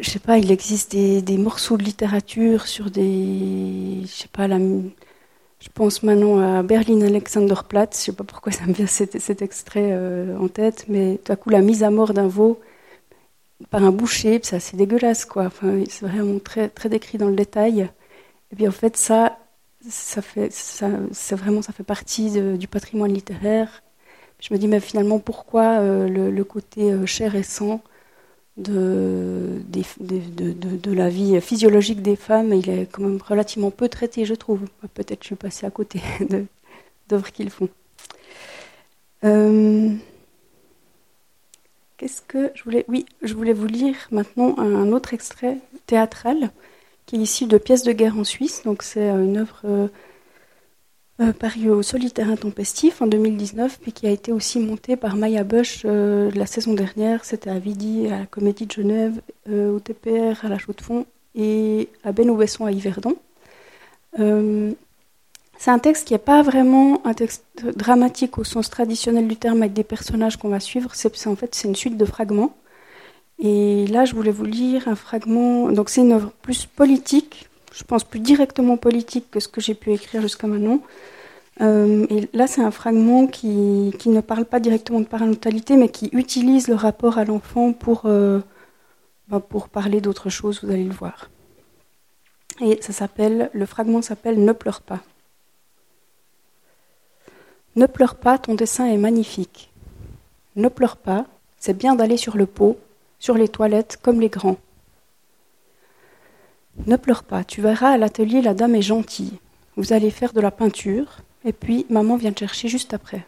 je sais pas, il existe des, morceaux de littérature sur des, je sais pas, la, je pense maintenant à Berlin Alexanderplatz, je sais pas pourquoi ça me vient cet, extrait euh, en tête, mais tout à coup la mise à mort d'un veau par un boucher, c'est dégueulasse quoi. Enfin, c'est vraiment très décrit dans le détail. Et puis en fait ça, ça fait, c'est vraiment ça fait partie du patrimoine littéraire. Je me dis mais finalement pourquoi euh, le, côté euh, et sang de, la vie physiologique des femmes, il est quand même relativement peu traité, je trouve. Peut-être je suis passée à côté d'œuvres qu'ils font. Euh, Qu'est-ce que je voulais Oui, je voulais vous lire maintenant un autre extrait théâtral qui est issu de pièces de guerre en Suisse. Donc c'est une œuvre euh, euh, paru au Solitaire Intempestif en 2019, puis qui a été aussi monté par Maya Bush euh, la saison dernière. C'était à Vidi, à la Comédie de Genève, euh, au TPR, à la Chaux-de-Fonds et à Benouvesson à Yverdon. Euh, c'est un texte qui n'est pas vraiment un texte dramatique au sens traditionnel du terme avec des personnages qu'on va suivre. C'est en fait c'est une suite de fragments. Et là, je voulais vous lire un fragment. Donc c'est une œuvre plus politique, je pense plus directement politique que ce que j'ai pu écrire jusqu'à maintenant. Euh, et là, c'est un fragment qui, ne parle pas directement de parentalité, mais qui utilise le rapport à l'enfant pour, euh, ben pour parler d'autre chose, vous allez le voir. Et ça s'appelle, le fragment s'appelle Ne pleure pas. Ne pleure pas, ton dessin est magnifique. Ne pleure pas, c'est bien d'aller sur le pot, sur les toilettes comme les grands. Ne pleure pas, tu verras à l'atelier, la dame est gentille. Vous allez faire de la peinture, et puis maman vient te chercher juste après.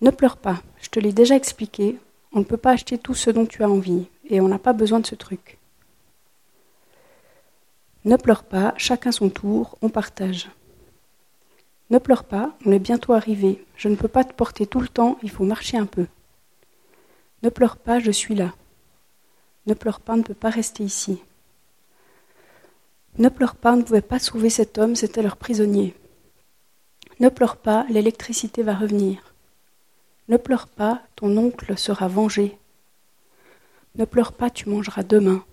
Ne pleure pas, je te l'ai déjà expliqué, on ne peut pas acheter tout ce dont tu as envie, et on n'a pas besoin de ce truc. Ne pleure pas, chacun son tour, on partage. Ne pleure pas, on est bientôt arrivé, je ne peux pas te porter tout le temps, il faut marcher un peu. Ne pleure pas, je suis là. Ne pleure pas, ne peut pas rester ici. Ne pleure pas, ne pouvait pas sauver cet homme, c'était leur prisonnier. Ne pleure pas, l'électricité va revenir. Ne pleure pas, ton oncle sera vengé. Ne pleure pas, tu mangeras demain.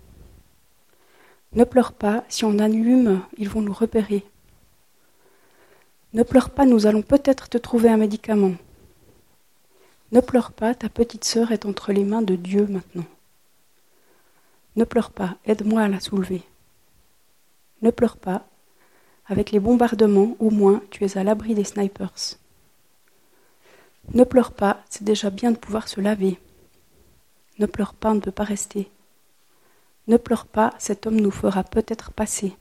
Ne pleure pas, si on allume, ils vont nous repérer. Ne pleure pas, nous allons peut-être te trouver un médicament. Ne pleure pas, ta petite sœur est entre les mains de Dieu maintenant. Ne pleure pas, aide-moi à la soulever. Ne pleure pas. Avec les bombardements, au moins, tu es à l'abri des snipers. Ne pleure pas, c'est déjà bien de pouvoir se laver. Ne pleure pas, on ne peut pas rester. Ne pleure pas, cet homme nous fera peut-être passer.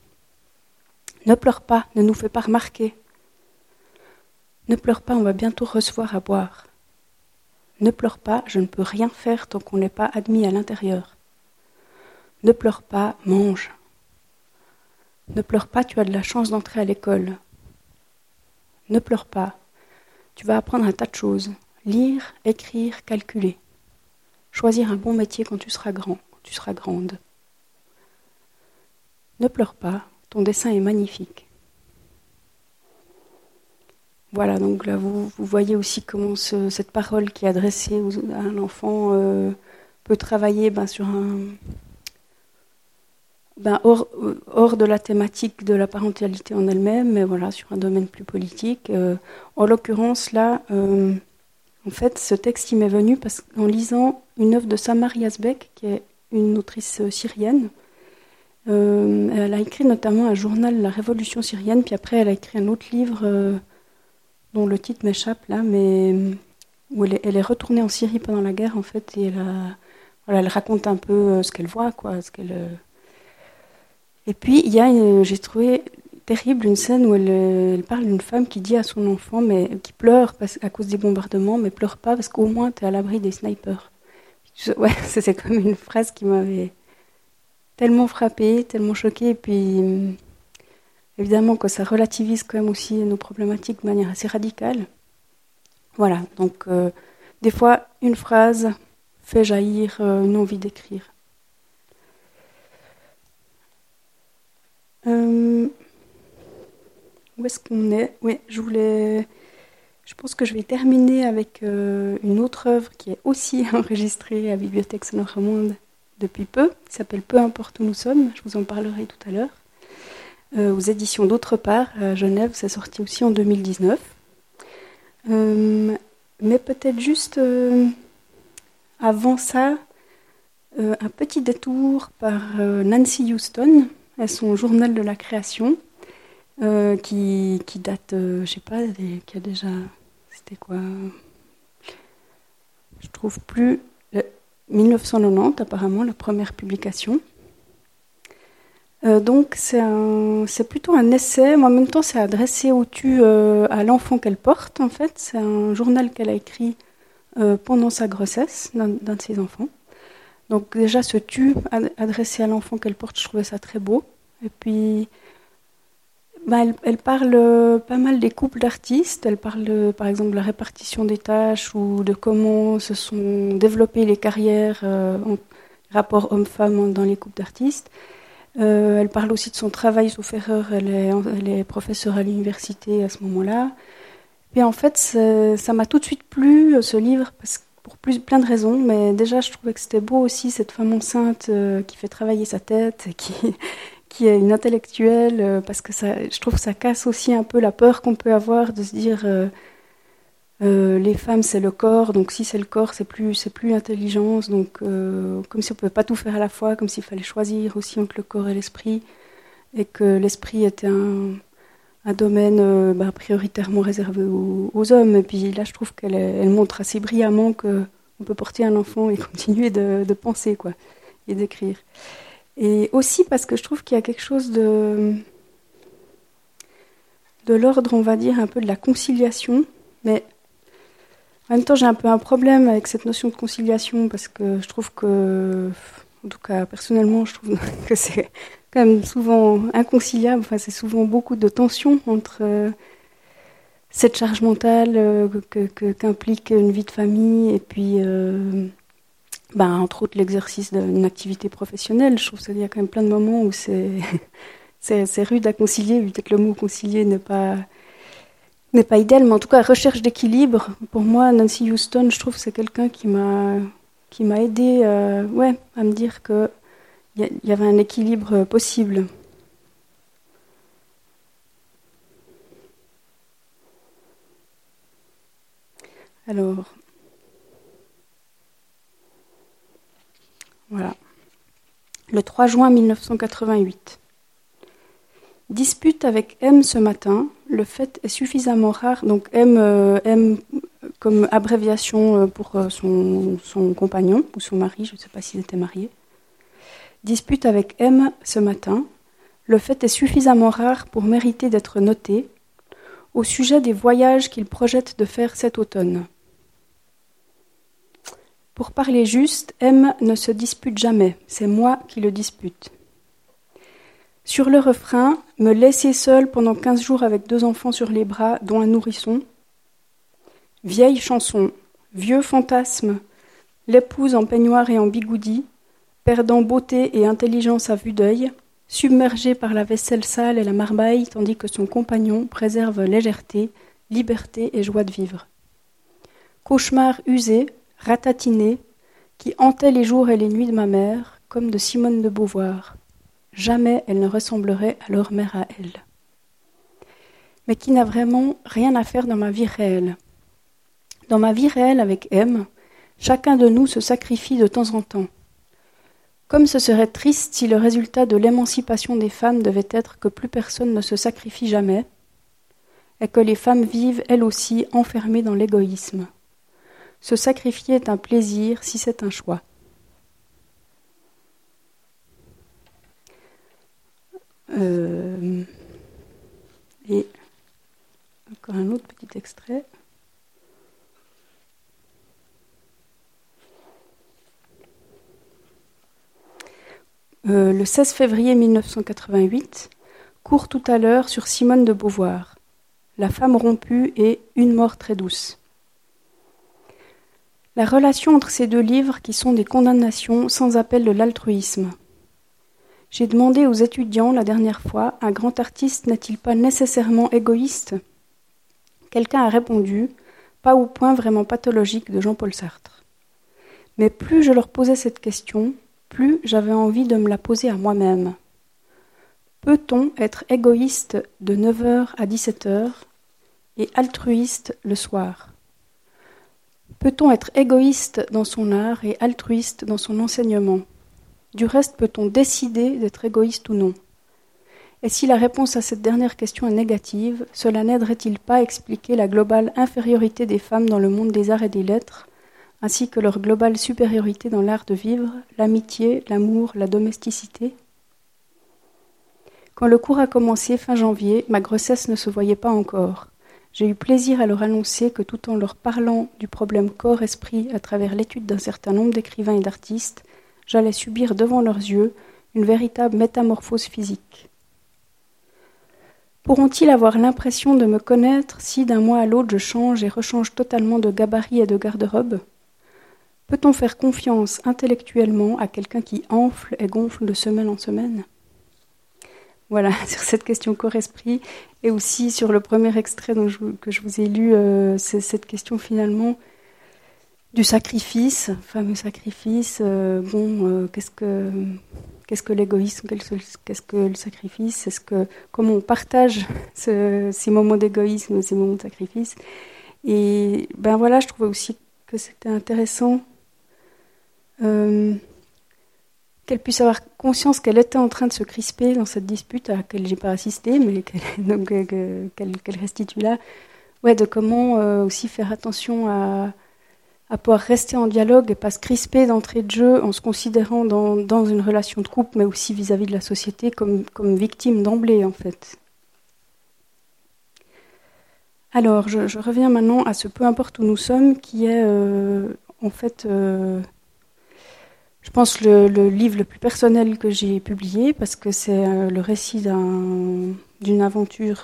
Ne pleure pas, ne nous fais pas remarquer. Ne pleure pas, on va bientôt recevoir à boire. Ne pleure pas, je ne peux rien faire tant qu'on n'est pas admis à l'intérieur. Ne pleure pas, mange. Ne pleure pas, tu as de la chance d'entrer à l'école. Ne pleure pas, tu vas apprendre un tas de choses. Lire, écrire, calculer. Choisir un bon métier quand tu seras grand, tu seras grande. Ne pleure pas, ton dessin est magnifique. Voilà, donc là vous, vous voyez aussi comment ce, cette parole qui est adressée à un enfant euh, peut travailler ben, sur un, ben, hors, hors, de la thématique de la parentalité en elle-même, mais voilà, sur un domaine plus politique. Euh, en l'occurrence, là, euh, en fait, ce texte, il m'est venu parce qu'en lisant une œuvre de Samar Yazbek, qui est une autrice syrienne. elle a écrit notamment un journal La Révolution syrienne, puis après elle a écrit un autre livre dont le titre m'échappe là, mais où elle est, retournée en Syrie pendant la guerre en fait, et elle, raconte un peu ce qu'elle voit, quoi, ce qu'elle. Et puis il y a, j'ai trouvé terrible une scène où euh, elle, parle d'une femme qui dit à son enfant, mais qui pleure parce, à cause des bombardements, mais pleure pas parce qu'au moins tu es à l'abri des snipers. c'est comme une phrase qui m'avait tellement frappée, tellement choquée, et puis euh, évidemment que ça relativise quand même aussi nos problématiques de manière assez radicale. Voilà, donc euh, des fois une phrase fait jaillir une envie d'écrire. Où est-ce qu'on est, Oui, je voulais. Je pense que je vais terminer avec euh, une autre œuvre qui est aussi enregistrée à Bibliothèque Sonore Monde depuis peu, qui s'appelle Peu importe où nous sommes. Je vous en parlerai tout à l'heure. Euh, aux éditions D'autre part, à Genève, c'est sorti aussi en 2019. Euh, mais peut-être juste avant ça, un petit détour par Nancy Houston et son journal de la création. Euh, qui, qui, date, euh, je sais pas, qui a déjà. C'était quoi Je trouve plus. 1990, apparemment, la première publication. Euh, donc, c'est plutôt un essai, mais en même temps, c'est adressé au tu à l'enfant qu'elle porte, en fait. C'est un journal qu'elle a écrit pendant sa grossesse d'un de ses enfants. Donc, déjà, ce tu adressé à l'enfant qu'elle porte, je trouvais ça très beau. Et puis, bah, elle, parle euh, pas mal des couples d'artistes. Elle parle, par exemple, de la répartition des tâches ou de comment se sont développées les carrières euh, en rapport homme-femme dans les couples d'artistes. Euh, elle parle aussi de son travail sous erreur. Elle est, professeure à l'université à ce moment-là. Et en fait, ça m'a tout de suite plu, ce livre, pour plus, plein de raisons. Mais déjà, je trouvais que c'était beau aussi, cette femme enceinte qui fait travailler sa tête, qui, est une intellectuelle, euh, parce que je trouve que ça casse aussi un peu la peur qu'on peut avoir de se dire euh, euh, les femmes c'est le corps, donc si c'est le corps c'est plus c'est plus l'intelligence, donc comme si on pouvait pas tout faire à la fois, comme s'il fallait choisir aussi entre le corps et l'esprit, et que l'esprit était un, domaine bah, prioritairement réservé aux, hommes. Et puis là je trouve qu'elle elle montre assez brillamment que on peut porter un enfant et continuer de, de penser quoi et d'écrire. Et aussi parce que je trouve qu'il y a quelque chose de, de l'ordre, on va dire, un peu de la conciliation. Mais en même temps, j'ai un peu un problème avec cette notion de conciliation parce que je trouve que, en tout cas, personnellement, je trouve que c'est quand même souvent inconciliable. Enfin, c'est souvent beaucoup de tension entre euh, cette charge mentale euh, qu'implique une vie de famille et puis. Euh, ben, entre autres l'exercice d'une activité professionnelle. Je trouve qu'il y a quand même plein de moments où c'est c'est rude à concilier, vu que le mot concilier n'est pas n'est pas idéal, mais en tout cas recherche d'équilibre. Pour moi, Nancy Houston, je trouve que c'est quelqu'un qui m'a qui m'a aidé, euh, à me dire que il y, avait un équilibre possible. Alors, Voilà. Le 3 juin 1988. Dispute avec M ce matin. Le fait est suffisamment rare. Donc M, euh, M comme abréviation euh, pour euh, son, son, compagnon ou son mari, je ne sais pas s'il était marié. Dispute avec M ce matin. Le fait est suffisamment rare pour mériter d'être noté au sujet des voyages qu'il projette de faire cet automne. Pour parler juste, M ne se dispute jamais, c'est moi qui le dispute. Sur le refrain, me laisser seul pendant quinze jours avec deux enfants sur les bras, dont un nourrisson. Vieille chanson, vieux fantasme, l'épouse en peignoir et en bigoudi, perdant beauté et intelligence à vue d'œil, submergée par la vaisselle sale et la marmaille, tandis que son compagnon préserve légèreté, liberté et joie de vivre. Cauchemar usé, ratatiné, qui hantait les jours et les nuits de ma mère, comme de Simone de Beauvoir. Jamais elle ne ressemblerait à leur mère à elle. Mais qui n'a vraiment rien à faire dans ma vie réelle. Dans ma vie réelle avec M, chacun de nous se sacrifie de temps en temps. Comme ce serait triste si le résultat de l'émancipation des femmes devait être que plus personne ne se sacrifie jamais, et que les femmes vivent elles aussi enfermées dans l'égoïsme. Se sacrifier est un plaisir si c'est un choix. Euh, et encore un autre petit extrait. Euh, le 16 février 1988, court tout à l'heure sur Simone de Beauvoir, La femme rompue et Une mort très douce. La relation entre ces deux livres qui sont des condamnations sans appel de l'altruisme. J'ai demandé aux étudiants la dernière fois, un grand artiste n'est-il pas nécessairement égoïste? Quelqu'un a répondu, pas au point vraiment pathologique de Jean-Paul Sartre. Mais plus je leur posais cette question, plus j'avais envie de me la poser à moi-même. Peut-on être égoïste de 9h à 17h et altruiste le soir? Peut-on être égoïste dans son art et altruiste dans son enseignement? Du reste, peut-on décider d'être égoïste ou non? Et si la réponse à cette dernière question est négative, cela n'aiderait-il pas à expliquer la globale infériorité des femmes dans le monde des arts et des lettres, ainsi que leur globale supériorité dans l'art de vivre, l'amitié, l'amour, la domesticité? Quand le cours a commencé fin janvier, ma grossesse ne se voyait pas encore. J'ai eu plaisir à leur annoncer que tout en leur parlant du problème corps-esprit à travers l'étude d'un certain nombre d'écrivains et d'artistes, j'allais subir devant leurs yeux une véritable métamorphose physique. Pourront-ils avoir l'impression de me connaître si d'un mois à l'autre je change et rechange totalement de gabarit et de garde-robe Peut-on faire confiance intellectuellement à quelqu'un qui enfle et gonfle de semaine en semaine? Voilà, sur cette question corps-esprit, et aussi sur le premier extrait que je vous ai lu, euh, cette question finalement du sacrifice, fameux sacrifice. Euh, bon, euh, qu'est-ce que qu'est-ce que l'égoïsme, qu'est-ce que le sacrifice comment on partage ces moments d'égoïsme, ces moments de sacrifice Et ben voilà, je trouvais aussi que c'était intéressant euh, qu'elle puisse avoir conscience qu'elle était en train de se crisper dans cette dispute à laquelle j'ai pas assisté, mais qu'elle restitue là. Ouais, de comment aussi faire attention à à pouvoir rester en dialogue et pas se crisper d'entrée de jeu en se considérant dans, une relation de couple, mais aussi vis-à-vis de la société comme, comme victime d'emblée, en fait. Alors, je, reviens maintenant à ce peu importe où nous sommes, qui est euh, en fait, euh, je pense, le, livre le plus personnel que j'ai publié, parce que c'est euh, le récit d'une aventure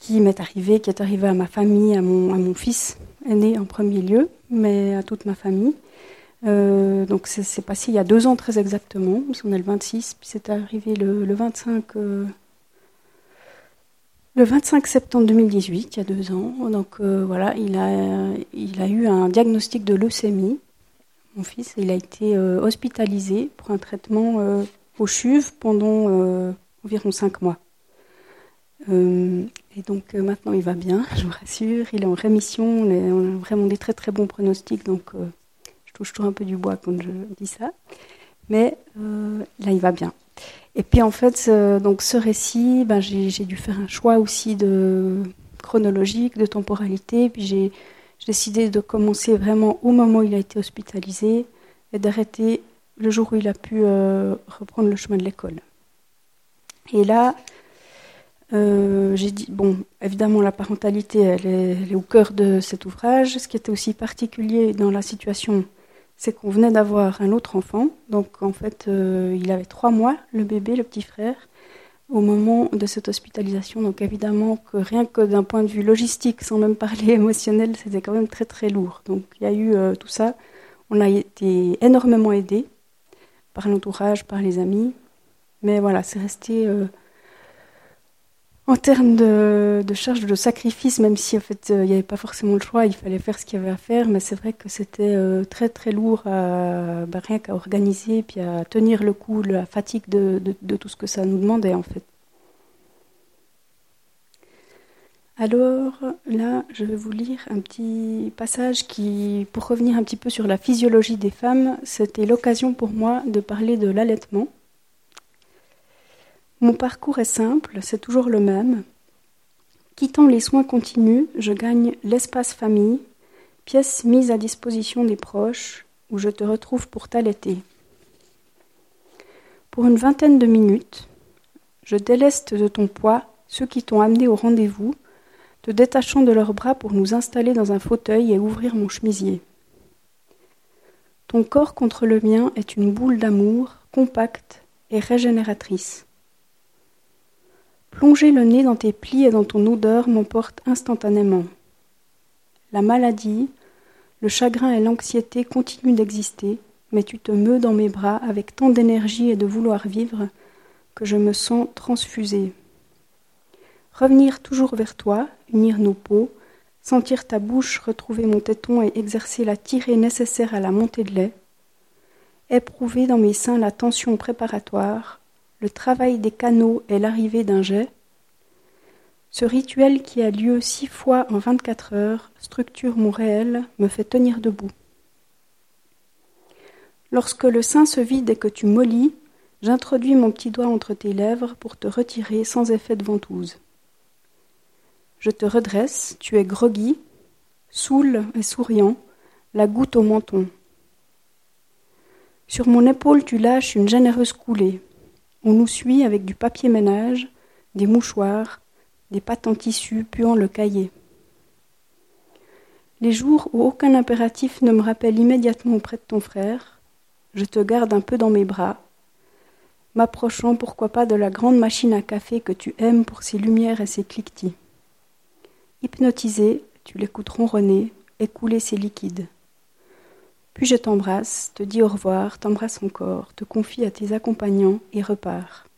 qui m'est arrivée, qui est arrivée à ma famille, à mon, à mon fils, né en premier lieu, mais à toute ma famille. Euh, donc c'est passé il y a deux ans très exactement, on est le 26, puis c'est arrivé le, le 25, euh, le 25 septembre 2018, il y a deux ans. Donc euh, voilà, il a, il a eu un diagnostic de leucémie, mon fils, il a été hospitalisé pour un traitement au CHUV pendant environ cinq mois. Et donc euh, maintenant il va bien, je vous rassure, il est en rémission, on a vraiment des très très bons pronostics, donc euh, je touche toujours un peu du bois quand je dis ça. Mais euh, là il va bien. Et puis en fait, donc ce récit, ben, j'ai dû faire un choix aussi de chronologique, de temporalité, puis j'ai décidé de commencer vraiment au moment où il a été hospitalisé et d'arrêter le jour où il a pu reprendre le chemin de l'école. Et là, euh, j'ai dit, bon, évidemment, la parentalité, elle est, au cœur de cet ouvrage. Ce qui était aussi particulier dans la situation, c'est qu'on venait d'avoir un autre enfant. Donc, en fait, euh, il avait trois mois, le bébé, le petit frère, au moment de cette hospitalisation. Donc, évidemment, que rien que d'un point de vue logistique, sans même parler émotionnel, c'était quand même très, très lourd. Donc, il y a eu euh, tout ça. On a été énormément aidés par l'entourage, par les amis. Mais voilà, c'est resté en termes de, charge de sacrifice, même si en fait euh, il n'y avait pas forcément le choix, il fallait faire ce qu'il y avait à faire, mais c'est vrai que c'était euh, très très lourd à, bah, rien qu'à organiser, puis à tenir le coup, la fatigue de, tout ce que ça nous demandait en fait. Alors là, je vais vous lire un petit passage qui, pour revenir un petit peu sur la physiologie des femmes, c'était l'occasion pour moi de parler de l'allaitement. Mon parcours est simple, c'est toujours le même. Quittant les soins continus, je gagne l'espace famille, pièce mise à disposition des proches, où je te retrouve pour t'allaiter. Pour une vingtaine de minutes, je déleste de ton poids ceux qui t'ont amené au rendez-vous, te détachant de leurs bras pour nous installer dans un fauteuil et ouvrir mon chemisier. Ton corps contre le mien est une boule d'amour, compacte et régénératrice. Plonger le nez dans tes plis et dans ton odeur m'emporte instantanément. La maladie, le chagrin et l'anxiété continuent d'exister, mais tu te meus dans mes bras avec tant d'énergie et de vouloir vivre que je me sens transfusée. Revenir toujours vers toi, unir nos peaux, sentir ta bouche retrouver mon téton et exercer la tirée nécessaire à la montée de lait, éprouver dans mes seins la tension préparatoire, le travail des canaux et l'arrivée d'un jet, ce rituel qui a lieu six fois en vingt-quatre heures structure mon réel, me fait tenir debout. Lorsque le sein se vide et que tu mollis, j'introduis mon petit doigt entre tes lèvres pour te retirer sans effet de ventouse. Je te redresse, tu es groggy, saoul et souriant, la goutte au menton. Sur mon épaule, tu lâches une généreuse coulée. On nous suit avec du papier ménage, des mouchoirs, des pattes en tissu puant le cahier. Les jours où aucun impératif ne me rappelle immédiatement auprès de ton frère, je te garde un peu dans mes bras, m'approchant pourquoi pas de la grande machine à café que tu aimes pour ses lumières et ses cliquetis. Hypnotisé, tu l'écoutes ronronner, écouler ses liquides. Puis je t'embrasse, te dis au revoir, t'embrasse encore, te confie à tes accompagnants et repars.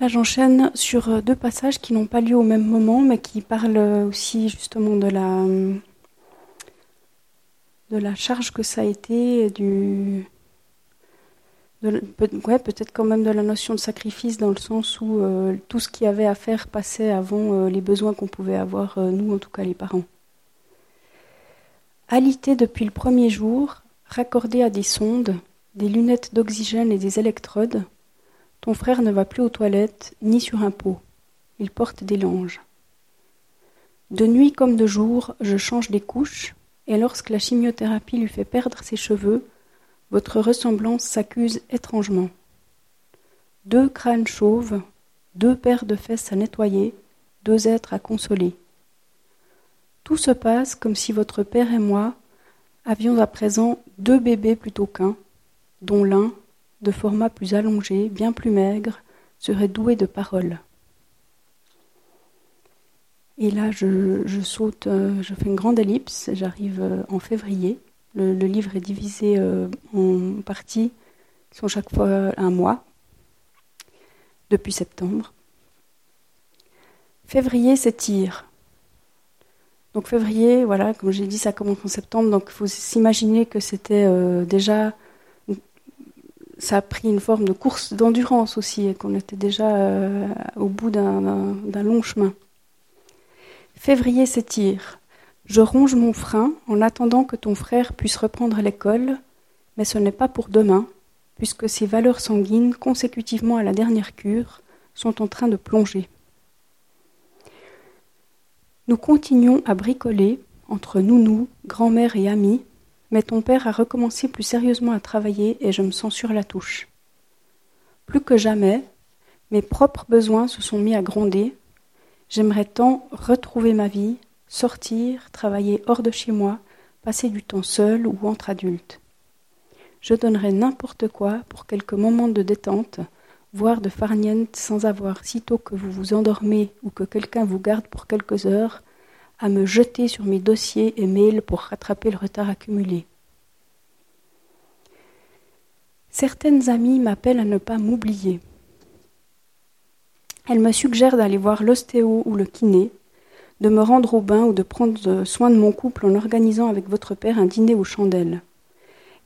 Là, j'enchaîne sur euh, deux passages qui n'ont pas lieu au même moment, mais qui parlent aussi justement de la, charge que ça a été, du, peut-être quand même de la notion de sacrifice dans le sens où euh, tout ce qu'il y avait à faire passait avant euh, les besoins qu'on pouvait avoir, nous en tout cas les parents. Alité depuis le premier jour, raccordé à des sondes, des lunettes d'oxygène et des électrodes, ton frère ne va plus aux toilettes ni sur un pot. Il porte des langes. De nuit comme de jour, je change des couches, et lorsque la chimiothérapie lui fait perdre ses cheveux, votre ressemblance s'accuse étrangement. Deux crânes chauves, deux paires de fesses à nettoyer, deux êtres à consoler. Tout se passe comme si votre père et moi avions à présent deux bébés plutôt qu'un, dont l'un, de format plus allongé, bien plus maigre, serait doué de paroles. Et là, je, saute, euh, je fais une grande ellipse, j'arrive euh, en février. Le, livre est divisé euh, en parties qui sont chaque fois un mois, depuis septembre. Février s'étire. Donc février, voilà, comme j'ai dit, ça commence en septembre, donc il faut s'imaginer que c'était déjà ça a pris une forme de course d'endurance aussi, et qu'on était déjà euh, au bout d'un long chemin. Février s'étire. Je ronge mon frein en attendant que ton frère puisse reprendre l'école, mais ce n'est pas pour demain, puisque ses valeurs sanguines, consécutivement à la dernière cure, sont en train de plonger. Nous continuons à bricoler, entre nounous, grand-mère et amis, mais ton père a recommencé plus sérieusement à travailler et je me sens sur la touche. Plus que jamais, mes propres besoins se sont mis à gronder. J'aimerais tant retrouver ma vie, sortir, travailler hors de chez moi, passer du temps seul ou entre adultes. Je donnerais n'importe quoi pour quelques moments de détente, voire de farniente sans avoir, sitôt que vous vous endormez ou que quelqu'un vous garde pour quelques heures, à me jeter sur mes dossiers et mails pour rattraper le retard accumulé. Certaines amies m'appellent à ne pas m'oublier. Elle me suggère d'aller voir l'ostéo ou le kiné, de me rendre au bain ou de prendre soin de mon couple en organisant avec votre père un dîner aux chandelles.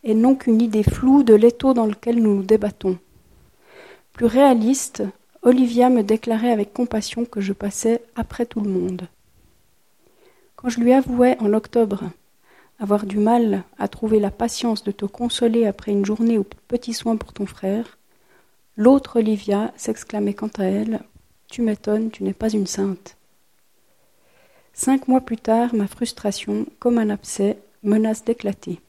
Et non qu'une idée floue de l'étau dans lequel nous nous débattons. Plus réaliste, Olivia me déclarait avec compassion que je passais après tout le monde. Quand je lui avouais en octobre avoir du mal à trouver la patience de te consoler après une journée aux petits soins pour ton frère, l'autre Olivia s'exclamait quant à elle Tu m'étonnes, tu n'es pas une sainte. Cinq mois plus tard, ma frustration, comme un abcès, menace d'éclater.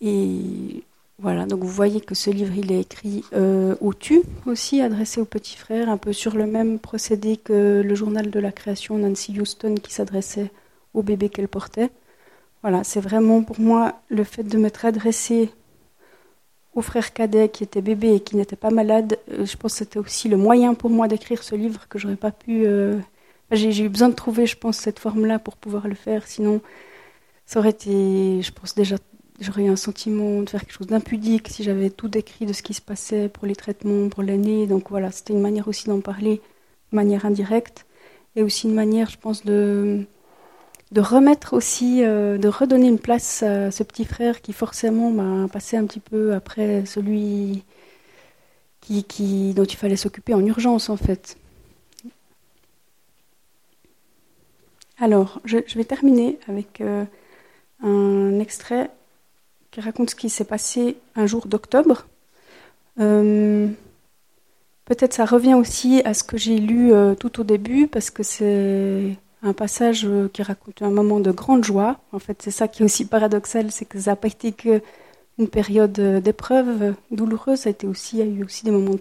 Et voilà, donc vous voyez que ce livre, il est écrit euh, au tu aussi, adressé au petit frère, un peu sur le même procédé que le journal de la création Nancy Houston qui s'adressait au bébé qu'elle portait. Voilà, c'est vraiment pour moi le fait de m'être adressé au frère cadet qui était bébé et qui n'était pas malade, euh, je pense que c'était aussi le moyen pour moi d'écrire ce livre que j'aurais pas pu. Euh, j'ai eu besoin de trouver, je pense, cette forme-là pour pouvoir le faire. Sinon, ça aurait été, je pense déjà, j'aurais eu un sentiment de faire quelque chose d'impudique si j'avais tout décrit de ce qui se passait pour les traitements, pour l'année. Donc voilà, c'était une manière aussi d'en parler de manière indirecte et aussi une manière, je pense, de de remettre aussi, euh, de redonner une place à ce petit frère qui forcément m'a passé un petit peu après celui qui, qui dont il fallait s'occuper en urgence en fait. Alors, je, vais terminer avec euh, un extrait qui raconte ce qui s'est passé un jour d'octobre. Euh, peut-être ça revient aussi à ce que j'ai lu tout au début, parce que c'est un passage euh, qui raconte un moment de grande joie. En fait, c'est ça qui est aussi paradoxal, c'est que ça n'a pas été qu'une période euh, d'épreuve euh, douloureuse, ça a été aussi, il y a eu aussi des moments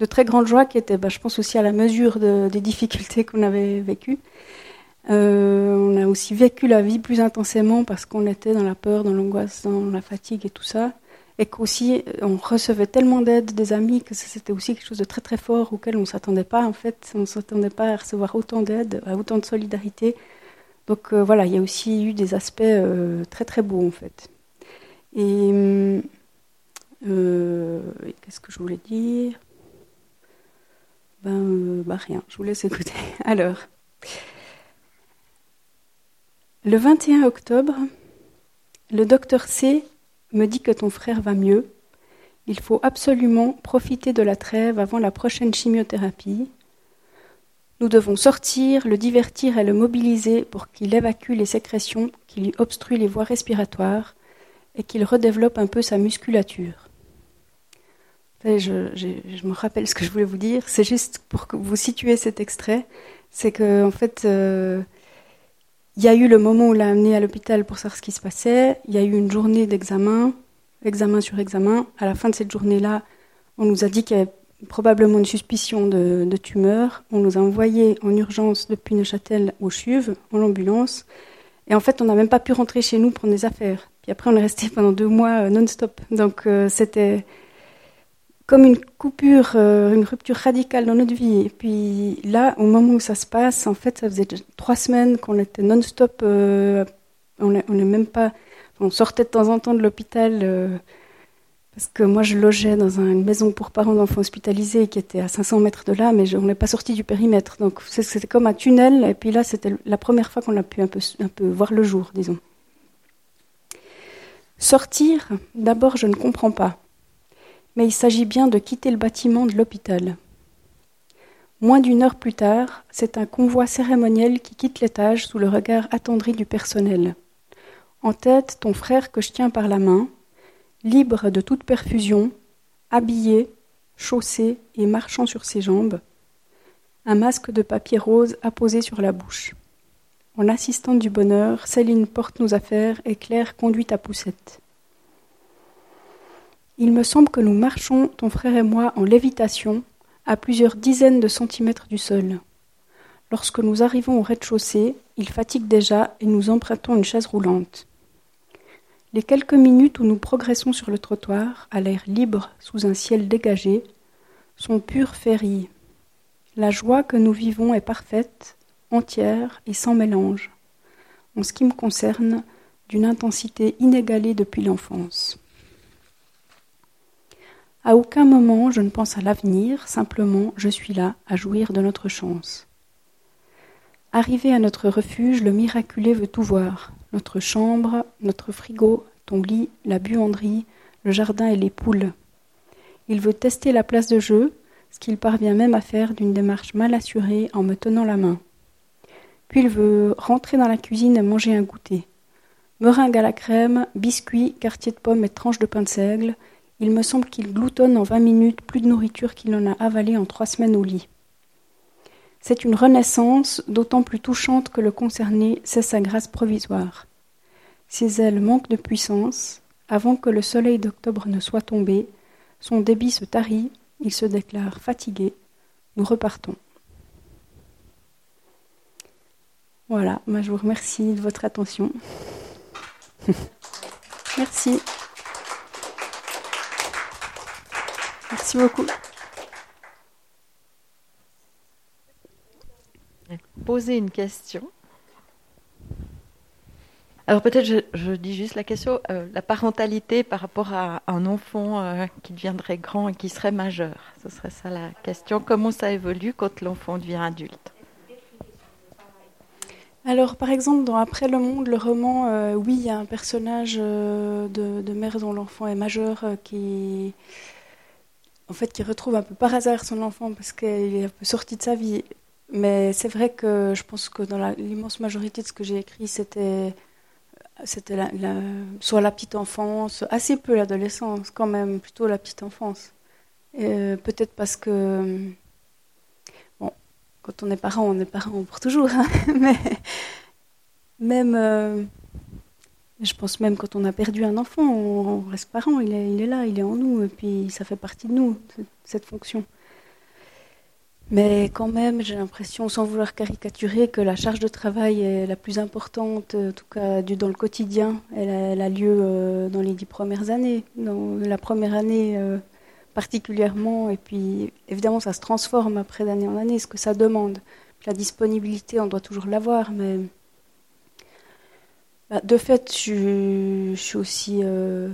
de très grande joie qui étaient, bah, je pense aussi à la mesure des difficultés qu'on avait vécues. On a aussi vécu la vie plus intensément parce qu'on était dans la peur, dans l'angoisse, dans la fatigue et tout ça et qu'aussi euh, on recevait tellement d'aide des amis que c'était aussi quelque chose de très très fort auquel on ne s'attendait pas en fait, on ne s'attendait pas à recevoir autant d'aide, à autant de solidarité. Donc euh, voilà, il y a aussi eu des aspects euh, très très beaux en fait. Et qu'est-ce que je voulais dire? Ben, bah rien, je vous laisse écouter. Alors, le 21 octobre, le docteur C me dit que ton frère va mieux. Il faut absolument profiter de la trêve avant la prochaine chimiothérapie. Nous devons sortir, le divertir et le mobiliser pour qu'il évacue les sécrétions qui lui obstruent les voies respiratoires et qu'il redéveloppe un peu sa musculature. Je, me rappelle ce que je voulais vous dire. C'est juste pour que vous situez cet extrait. C'est que, en fait, euh, il y a eu le moment où on l'a amené à l'hôpital pour savoir ce qui se passait. Il y a eu une journée d'examen, examen sur examen. À la fin de cette journée-là, on nous a dit qu'il y avait probablement une suspicion de, tumeur. On nous a envoyés en urgence depuis Neuchâtel au CHUV, en ambulance. Et en fait, on n'a même pas pu rentrer chez nous prendre des affaires. Puis après, on est resté pendant deux mois euh, non-stop. Donc, euh, c'était comme une coupure, euh, une rupture radicale dans notre vie. Et puis là, au moment où ça se passe, en fait, ça faisait trois semaines qu'on était non-stop. Euh, on n'est même pas. On sortait de temps en temps de l'hôpital euh, parce que moi, je logeais dans une maison pour parents d'enfants hospitalisés qui était à 500 mètres de là, mais on n'est pas sorti du périmètre. Donc c'était comme un tunnel. Et puis là, c'était la première fois qu'on a pu un peu, un peu voir le jour, disons. Sortir, d'abord, je ne comprends pas mais il s'agit bien de quitter le bâtiment de l'hôpital. Moins d'une heure plus tard, c'est un convoi cérémoniel qui quitte l'étage sous le regard attendri du personnel. En tête, ton frère que je tiens par la main, libre de toute perfusion, habillé, chaussé et marchant sur ses jambes, un masque de papier rose apposé sur la bouche. En assistante du bonheur, Céline porte nos affaires et Claire conduit à poussette. Il me semble que nous marchons, ton frère et moi, en lévitation, à plusieurs dizaines de centimètres du sol. Lorsque nous arrivons au rez-de-chaussée, il fatigue déjà et nous empruntons une chaise roulante. Les quelques minutes où nous progressons sur le trottoir, à l'air libre, sous un ciel dégagé, sont pures féeries. La joie que nous vivons est parfaite, entière et sans mélange, en ce qui me concerne, d'une intensité inégalée depuis l'enfance. À aucun moment je ne pense à l'avenir, simplement je suis là à jouir de notre chance. Arrivé à notre refuge, le miraculé veut tout voir. Notre chambre, notre frigo, ton lit, la buanderie, le jardin et les poules. Il veut tester la place de jeu, ce qu'il parvient même à faire d'une démarche mal assurée en me tenant la main. Puis il veut rentrer dans la cuisine et manger un goûter. Meringue à la crème, biscuits, quartier de pommes et tranches de pain de seigle, il me semble qu'il gloutonne en vingt minutes plus de nourriture qu'il en a avalé en trois semaines au lit. C'est une renaissance d'autant plus touchante que le concerné sait sa grâce provisoire. Ses ailes manquent de puissance. Avant que le soleil d'octobre ne soit tombé, son débit se tarit, il se déclare fatigué. Nous repartons. Voilà, je vous remercie de votre attention. Merci. Merci beaucoup. Poser une question. Alors peut-être je, dis juste la question, euh, la parentalité par rapport à un enfant euh, qui deviendrait grand et qui serait majeur. Ce serait ça la question. Comment ça évolue quand l'enfant devient adulte? Alors, par exemple, dans Après le monde, le roman, euh, oui, il y a un personnage de, de, mère dont l'enfant est majeur qui, en fait, qui retrouve un peu par hasard son enfant parce qu'il est un peu sorti de sa vie. Mais c'est vrai que je pense que dans l'immense majorité de ce que j'ai écrit, c'était soit la petite enfance, assez peu l'adolescence quand même, plutôt la petite enfance. Peut-être parce que, bon, quand on est parent, on est parent pour toujours, hein, mais même, euh, je pense même quand on a perdu un enfant, on, reste parent, il est, là, il est en nous, et puis ça fait partie de nous, cette fonction. Mais quand même, j'ai l'impression, sans vouloir caricaturer, que la charge de travail est la plus importante, en tout cas dans le quotidien. Elle a, lieu euh, dans les dix premières années, dans la première année euh, particulièrement, et puis évidemment ça se transforme après d'année en année, ce que ça demande. La disponibilité, on doit toujours l'avoir, mais bah, de fait, je, suis aussi euh,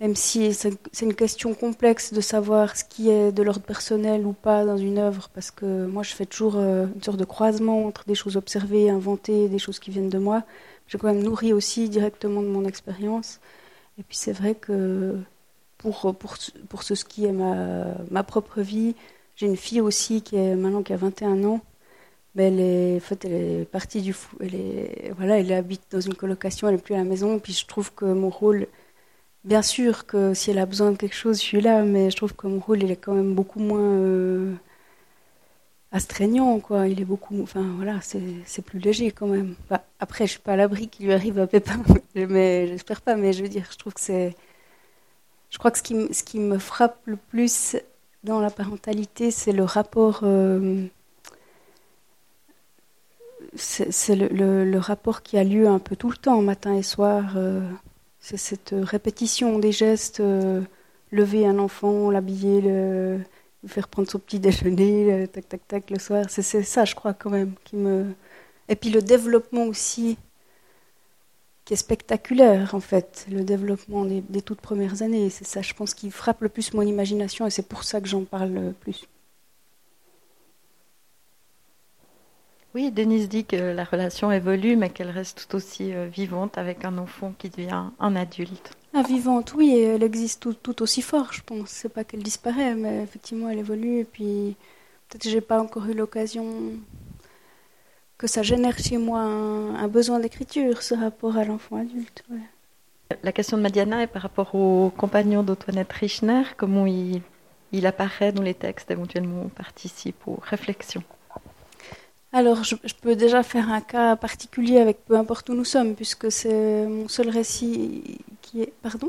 même si c'est une question complexe de savoir ce qui est de l'ordre personnel ou pas dans une œuvre, parce que moi je fais toujours euh, une sorte de croisement entre des choses observées, inventées, des choses qui viennent de moi. J'ai quand même nourri aussi directement de mon expérience. Et puis c'est vrai que pour, pour, pour ce qui est ma, ma propre vie, j'ai une fille aussi qui est maintenant qui a 21 ans. Mais elle est, en fait, elle est partie du fou. Elle est, voilà, elle habite dans une colocation, elle n'est plus à la maison. Puis je trouve que mon rôle Bien sûr que si elle a besoin de quelque chose, je suis là, mais je trouve que mon rôle, il est quand même beaucoup moins euh, astreignant, quoi. Il est beaucoup, enfin voilà, c'est plus léger quand même. Après, je suis pas à l'abri qu'il lui arrive un pépin, mais j'espère pas. Mais je veux dire, je trouve que c'est, je crois que ce qui, ce qui me frappe le plus dans la parentalité, c'est le rapport. Euh, c'est le, rapport qui a lieu un peu tout le temps, matin et soir. Euh, c'est cette répétition des gestes, euh, lever un enfant, l'habiller, le, faire prendre son petit déjeuner, tac tac tac le soir. C'est ça, je crois quand même, qui me. Et puis le développement aussi, qui est spectaculaire en fait, le développement des, des toutes premières années. C'est ça, je pense, qui frappe le plus mon imagination et c'est pour ça que j'en parle le plus. Oui, Denise dit que la relation évolue, mais qu'elle reste tout aussi euh, vivante avec un enfant qui devient un adulte. Ah, vivante, oui, elle existe tout, aussi fort, je pense. C'est pas qu'elle disparaît, mais effectivement, elle évolue. Et puis, peut-être que j'ai pas encore eu l'occasion que ça génère chez moi un, besoin d'écriture, ce rapport à l'enfant adulte. La question de Madiana est par rapport au compagnon d'Antoinette Richner, comment il, il apparaît dans les textes, éventuellement participe aux réflexions. Alors, je, peux déjà faire un cas particulier avec peu importe où nous sommes, puisque c'est mon seul récit qui est. Pardon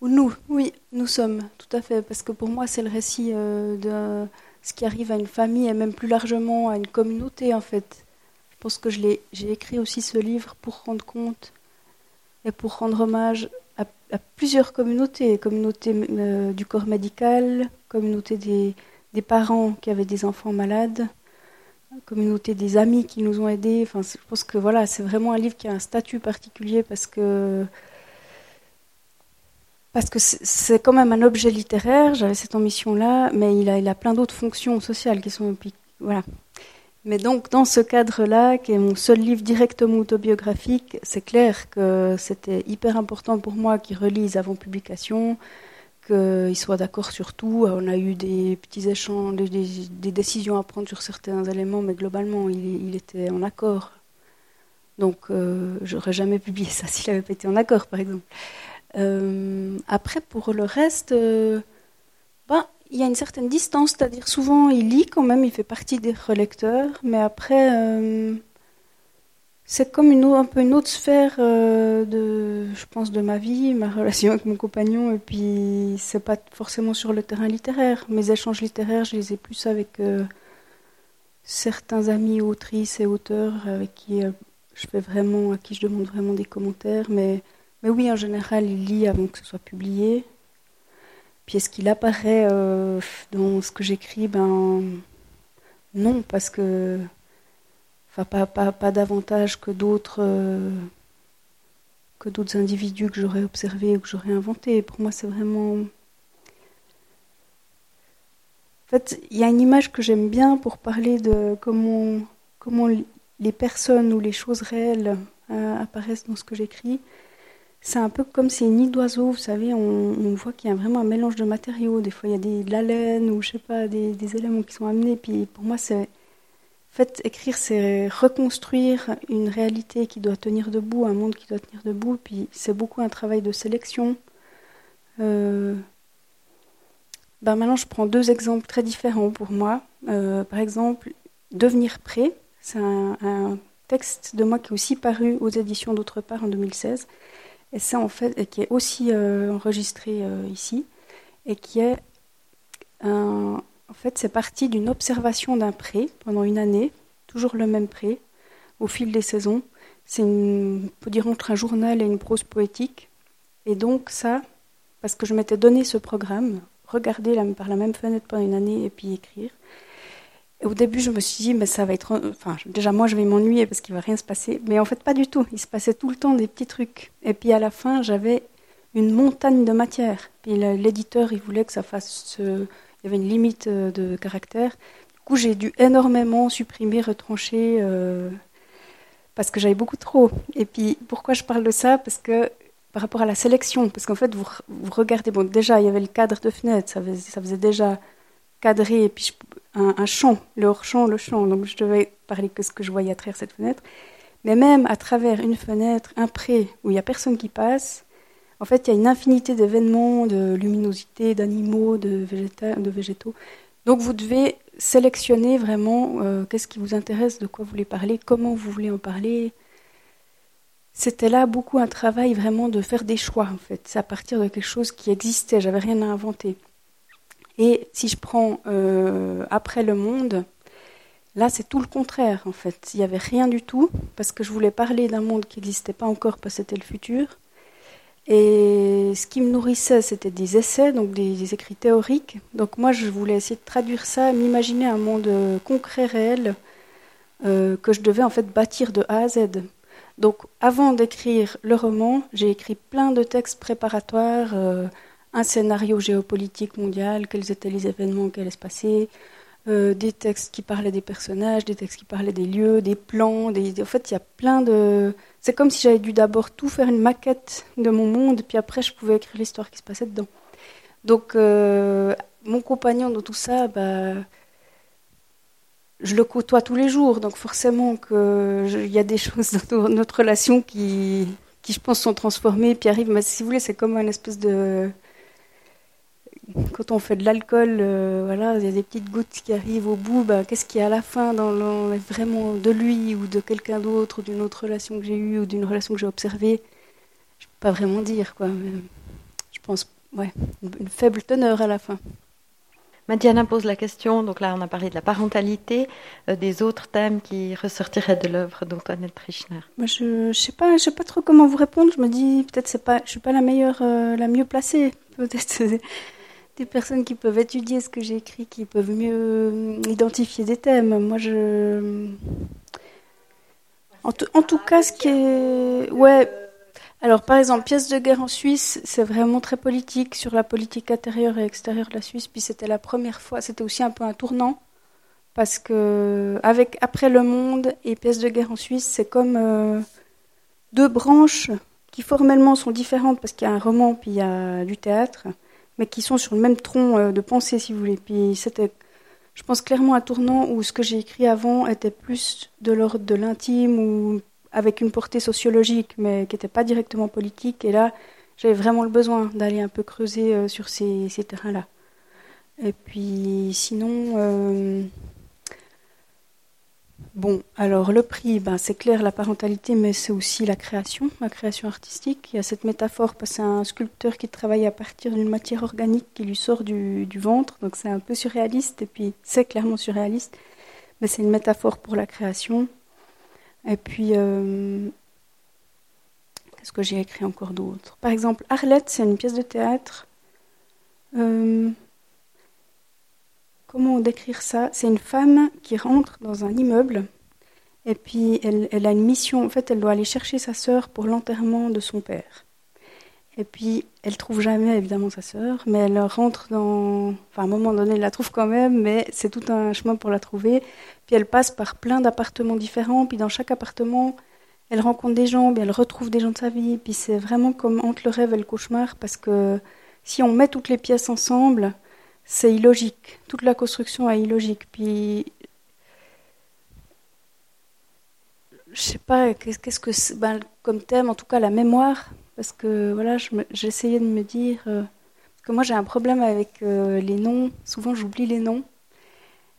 Ou nous, oui, nous sommes, tout à fait, parce que pour moi, c'est le récit euh, de ce qui arrive à une famille et même plus largement à une communauté, en fait. Je pense que j'ai écrit aussi ce livre pour rendre compte et pour rendre hommage à, plusieurs communautés, communauté euh, du corps médical, communauté des des parents qui avaient des enfants malades, communauté des amis qui nous ont aidés. Enfin, je pense que voilà, c'est vraiment un livre qui a un statut particulier parce que parce que c'est quand même un objet littéraire, j'avais cette ambition-là, mais il a, il a plein d'autres fonctions sociales qui sont... Voilà. Mais donc, dans ce cadre-là, qui est mon seul livre directement autobiographique, c'est clair que c'était hyper important pour moi qu'il relise avant publication, qu'il soit d'accord sur tout. On a eu des petits échanges, des, décisions à prendre sur certains éléments, mais globalement, il, était en accord. Donc, euh, j'aurais jamais publié ça s'il avait pas été en accord, par exemple. Euh, après, pour le reste, euh, ben, il y a une certaine distance, c'est-à-dire souvent il lit quand même, il fait partie des relecteurs, mais après, euh, c'est comme une, autre sphère de, je pense, de ma vie, ma relation avec mon compagnon, et puis c'est pas forcément sur le terrain littéraire. Mes échanges littéraires, je les ai plus avec certains amis autrices et auteurs avec qui je fais vraiment, à qui je demande vraiment des commentaires, mais mais oui, en général, il lit avant que ce soit publié. Puis est-ce qu'il apparaît euh, dans ce que j'écris? Ben non, parce que enfin pas, pas, pas davantage que d'autres euh, que d'autres individus que j'aurais observés ou que j'aurais inventés. Pour moi, c'est vraiment en fait, il y a une image que j'aime bien pour parler de comment comment les personnes ou les choses réelles euh, apparaissent dans ce que j'écris. C'est un peu comme ces nids d'oiseaux, vous savez, on, voit qu'il y a vraiment un mélange de matériaux. Des fois, il y a des, de la laine ou je sais pas, des, éléments qui sont amenés. Puis pour moi, c'est. En fait, écrire, c'est reconstruire une réalité qui doit tenir debout, un monde qui doit tenir debout. Puis c'est beaucoup un travail de sélection. Euh, ben maintenant, je prends deux exemples très différents pour moi. Euh, par exemple, Devenir prêt, c'est un, texte de moi qui est aussi paru aux éditions d'autre part en 2016 et ça en fait, et qui est aussi euh, enregistré ici, et qui est un, en fait, c'est parti d'une observation d'un pré pendant une année, toujours le même pré, au fil des saisons. C'est, on peut dire, entre un journal et une prose poétique. Et donc ça, parce que je m'étais donné ce programme, regarder par la même fenêtre pendant une année et puis écrire, au début, je me suis dit, mais ça va être. Enfin, déjà, moi, je vais m'ennuyer parce qu'il va rien se passer. Mais en fait, pas du tout. Il se passait tout le temps des petits trucs. Et puis, à la fin, j'avais une montagne de matière. Puis, l'éditeur, il voulait que ça fasse. Il y avait une limite euh, de caractère. Du coup, j'ai dû énormément supprimer, retrancher. Euh, parce que j'avais beaucoup trop. Et puis, pourquoi je parle de ça? Parce que par rapport à la sélection, parce qu'en fait, vous, regardez, bon, déjà, il y avait le cadre de fenêtre, ça faisait, déjà cadré, et puis je, un, champ, le hors-champ, le champ. Donc je devais parler que ce que je voyais à travers cette fenêtre. Mais même à travers une fenêtre, un pré où il n'y a personne qui passe, en fait, il y a une infinité d'événements, de luminosité, d'animaux, de, végétaux. Donc vous devez sélectionner vraiment euh, qu'est-ce qui vous intéresse, de quoi vous voulez parler, comment vous voulez en parler. C'était là beaucoup un travail vraiment de faire des choix, en fait. C'est à partir de quelque chose qui existait, j'avais rien à inventer. Et si je prends euh, après le monde, là c'est tout le contraire en fait. Il n'y avait rien du tout parce que je voulais parler d'un monde qui n'existait pas encore parce que c'était le futur. Et ce qui me nourrissait, c'était des essais, donc des, écrits théoriques. Donc moi, je voulais essayer de traduire ça, m'imaginer un monde euh, concret, réel, euh, que je devais en fait bâtir de A à Z. Donc avant d'écrire le roman, j'ai écrit plein de textes préparatoires un scénario géopolitique mondial, quels étaient les événements qui allaient se passer, euh, des textes qui parlaient des personnages, des textes qui parlaient des lieux, des plans. Des... En fait, il y a plein de. C'est comme si j'avais dû d'abord tout faire une maquette de mon monde, puis après je pouvais écrire l'histoire qui se passait dedans. Donc, euh, mon compagnon dans tout ça, bah, je le côtoie tous les jours, donc forcément qu'il y a des choses dans notre relation qui, qui, je pense, sont transformées, puis arrivent. Mais si vous voulez, c'est comme une espèce de quand on fait de l'alcool, euh, voilà, il y a des petites gouttes qui arrivent au bout. Bah, qu'est-ce qu'il y a à la fin dans vraiment de lui ou de quelqu'un d'autre, ou d'une autre relation que j'ai eue ou d'une relation que j'ai observée? Je peux pas vraiment dire, quoi. je pense, ouais, une faible teneur à la fin. Madiana pose la question, donc là on a parlé de la parentalité, euh, des autres thèmes qui ressortiraient de l'œuvre d'Antoinette Trichner. Moi, je ne sais pas, je sais pas trop comment vous répondre. Je me dis peut-être c'est pas, je suis pas la meilleure, euh, la mieux placée. Peut-être des personnes qui peuvent étudier ce que j'ai écrit, qui peuvent mieux euh, identifier des thèmes. Moi, je. En, tout cas, ce qui est. Ouais. Alors, par exemple, pièce de guerre en Suisse, c'est vraiment très politique sur la politique intérieure et extérieure de la Suisse. Puis c'était la première fois, c'était aussi un peu un tournant parce que avec après le monde et pièce de guerre en Suisse, c'est comme euh, deux branches qui formellement sont différentes parce qu'il y a un roman puis il y a du théâtre, mais qui sont sur le même tronc euh, de pensée si vous voulez. Puis c'était, je pense clairement un tournant où ce que j'ai écrit avant était plus de l'ordre de l'intime ou avec une portée sociologique, mais qui n'était pas directement politique. Et là, j'avais vraiment le besoin d'aller un peu creuser euh, sur ces, terrains-là. Et puis, sinon, euh, bon, alors le prix, ben, c'est clair la parentalité, mais c'est aussi la création, la création artistique. Il y a cette métaphore, parce que c'est un sculpteur qui travaille à partir d'une matière organique qui lui sort du, ventre, donc c'est un peu surréaliste, et puis c'est clairement surréaliste, mais c'est une métaphore pour la création. Et puis, euh, qu'est-ce que j'ai écrit encore d'autre? Par exemple, Arlette, c'est une pièce de théâtre. Euh, comment décrire ça? C'est une femme qui rentre dans un immeuble et puis elle, a une mission. En fait, elle doit aller chercher sa sœur pour l'enterrement de son père. Et puis, elle trouve jamais évidemment sa sœur, mais elle rentre dans. Enfin, à un moment donné, elle la trouve quand même, mais c'est tout un chemin pour la trouver. Puis elle passe par plein d'appartements différents, puis dans chaque appartement, elle rencontre des gens, puis elle retrouve des gens de sa vie. Puis c'est vraiment comme entre le rêve et le cauchemar, parce que si on met toutes les pièces ensemble, c'est illogique. Toute la construction est illogique. Puis. Je sais pas, qu'est-ce que. Ben, comme thème, en tout cas, la mémoire parce que voilà, j'essayais de me dire euh, que moi j'ai un problème avec euh, les noms. Souvent j'oublie les noms.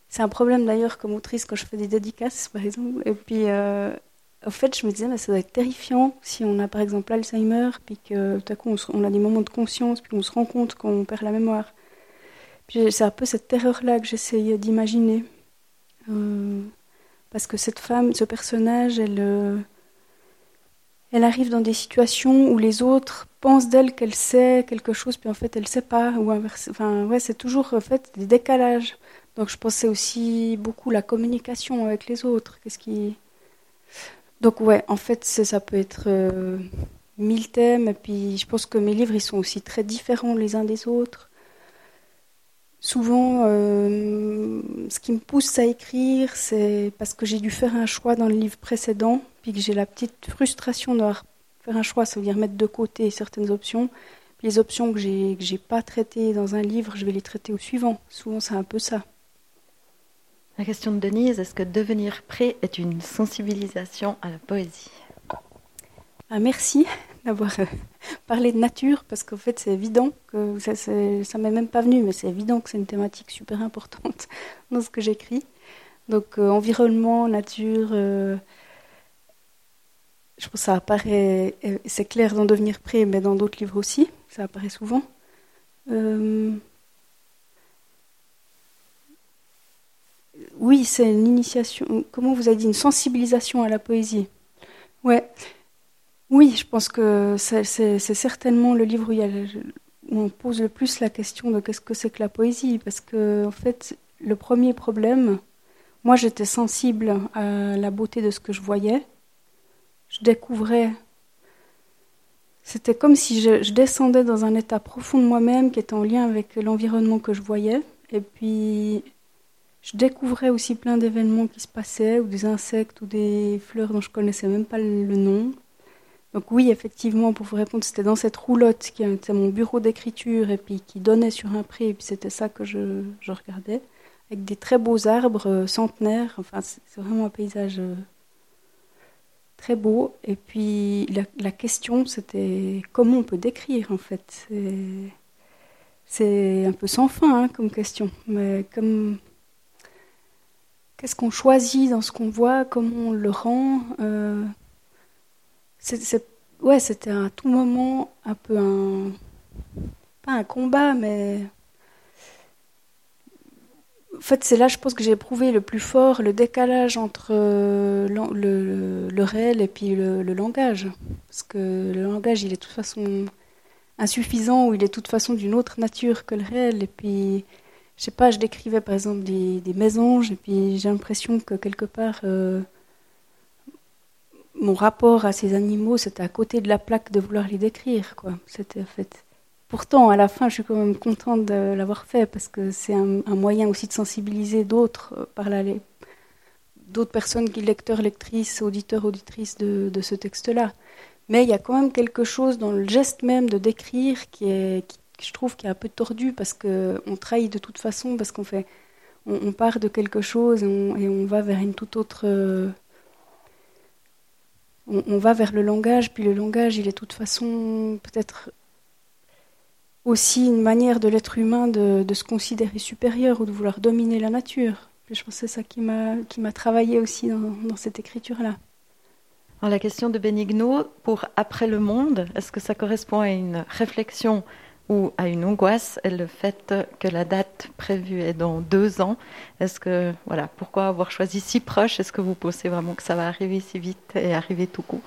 C'est un problème d'ailleurs comme autrice quand je fais des dédicaces par exemple. Et puis euh, en fait je me disais ça doit être terrifiant si on a par exemple Alzheimer puis que tout à coup on, a des moments de conscience puis on se rend compte qu'on perd la mémoire. C'est un peu cette terreur là que j'essayais d'imaginer. parce que cette femme, ce personnage, elle elle arrive dans des situations où les autres pensent d'elle qu'elle sait quelque chose, puis en fait elle ne sait pas, ou Enfin, ouais, c'est toujours en fait des décalages. Donc je pensais aussi beaucoup la communication avec les autres. Qu'est-ce qui donc ouais, en fait ça peut être euh, mille thèmes, et puis je pense que mes livres ils sont aussi très différents les uns des autres. Souvent, euh, ce qui me pousse à écrire, c'est parce que j'ai dû faire un choix dans le livre précédent puis que j'ai la petite frustration de faire un choix, ça veut dire mettre de côté certaines options. les options que j'ai que j'ai pas traitées dans un livre, je vais les traiter au suivant. Souvent, c'est un peu ça. La question de Denise, est-ce que devenir prêt est une sensibilisation à la poésie? Ah, Merci d'avoir euh, parlé de nature, parce qu'en fait, c'est évident que ça, ça m'est même pas venu, mais c'est évident que c'est une thématique super importante dans ce que j'écris. Donc, euh, environnement, nature, euh, je pense que ça apparaît, c'est clair d'en devenir prêt, mais dans d'autres livres aussi, ça apparaît souvent. Oui, c'est une initiation, comment vous avez dit, une sensibilisation à la poésie. Ouais. Oui, je pense que c'est certainement le livre où, on pose le plus la question de qu'est-ce que c'est que la poésie, parce que en fait, le premier problème, moi j'étais sensible à la beauté de ce que je voyais, je découvrais. C'était comme si je, descendais dans un état profond de moi-même qui était en lien avec l'environnement que je voyais. Et puis, je découvrais aussi plein d'événements qui se passaient, ou des insectes, ou des fleurs dont je connaissais même pas le nom. Donc oui, effectivement, pour vous répondre, c'était dans cette roulotte qui était mon bureau d'écriture et puis qui donnait sur un pré, et puis c'était ça que je, regardais, avec des très beaux arbres euh, centenaires. Enfin, c'est vraiment un paysage euh, très beau. Et puis la, question, c'était comment on peut décrire en fait? C'est un peu sans fin hein, comme question, mais comme qu'est-ce qu'on choisit dans ce qu'on voit, comment on le rend? Euh, ouais, c'était à tout moment un peu un pas un combat, mais en fait, c'est là, je pense, que j'ai éprouvé le plus fort le décalage entre euh, le, réel et puis le, langage. Parce que le langage, il est de toute façon insuffisant ou il est de toute façon d'une autre nature que le réel. Et puis, je sais pas, je décrivais par exemple des, des mésanges et puis j'ai l'impression que quelque part, euh, mon rapport à ces animaux, c'était à côté de la plaque de vouloir les décrire. Quoi. En fait. Pourtant, à la fin, je suis quand même contente de l'avoir fait parce que c'est un, moyen aussi de sensibiliser d'autres euh, par la, d'autres personnes qui lecteurs, lectrices, auditeurs, auditrices de, ce texte-là. Mais il y a quand même quelque chose dans le geste même de décrire qui est, je trouve, qui est un peu tordu parce que on trahit de toute façon parce qu'on fait, on, part de quelque chose et on, et on, va vers une toute autre euh, on, va vers le langage, puis le langage, il est de toute façon peut-être aussi une manière de l'être humain de, se considérer supérieur ou de vouloir dominer la nature. je pense que c'est ça qui m'a, travaillé aussi dans, cette écriture-là. la question de Benigno, pour Après le monde, est-ce que ça correspond à une réflexion ou à une angoisse le fait que la date prévue est dans deux ans. Est-ce que, voilà, pourquoi avoir choisi si proche? Est-ce que vous pensez vraiment que ça va arriver si vite et arriver tout court?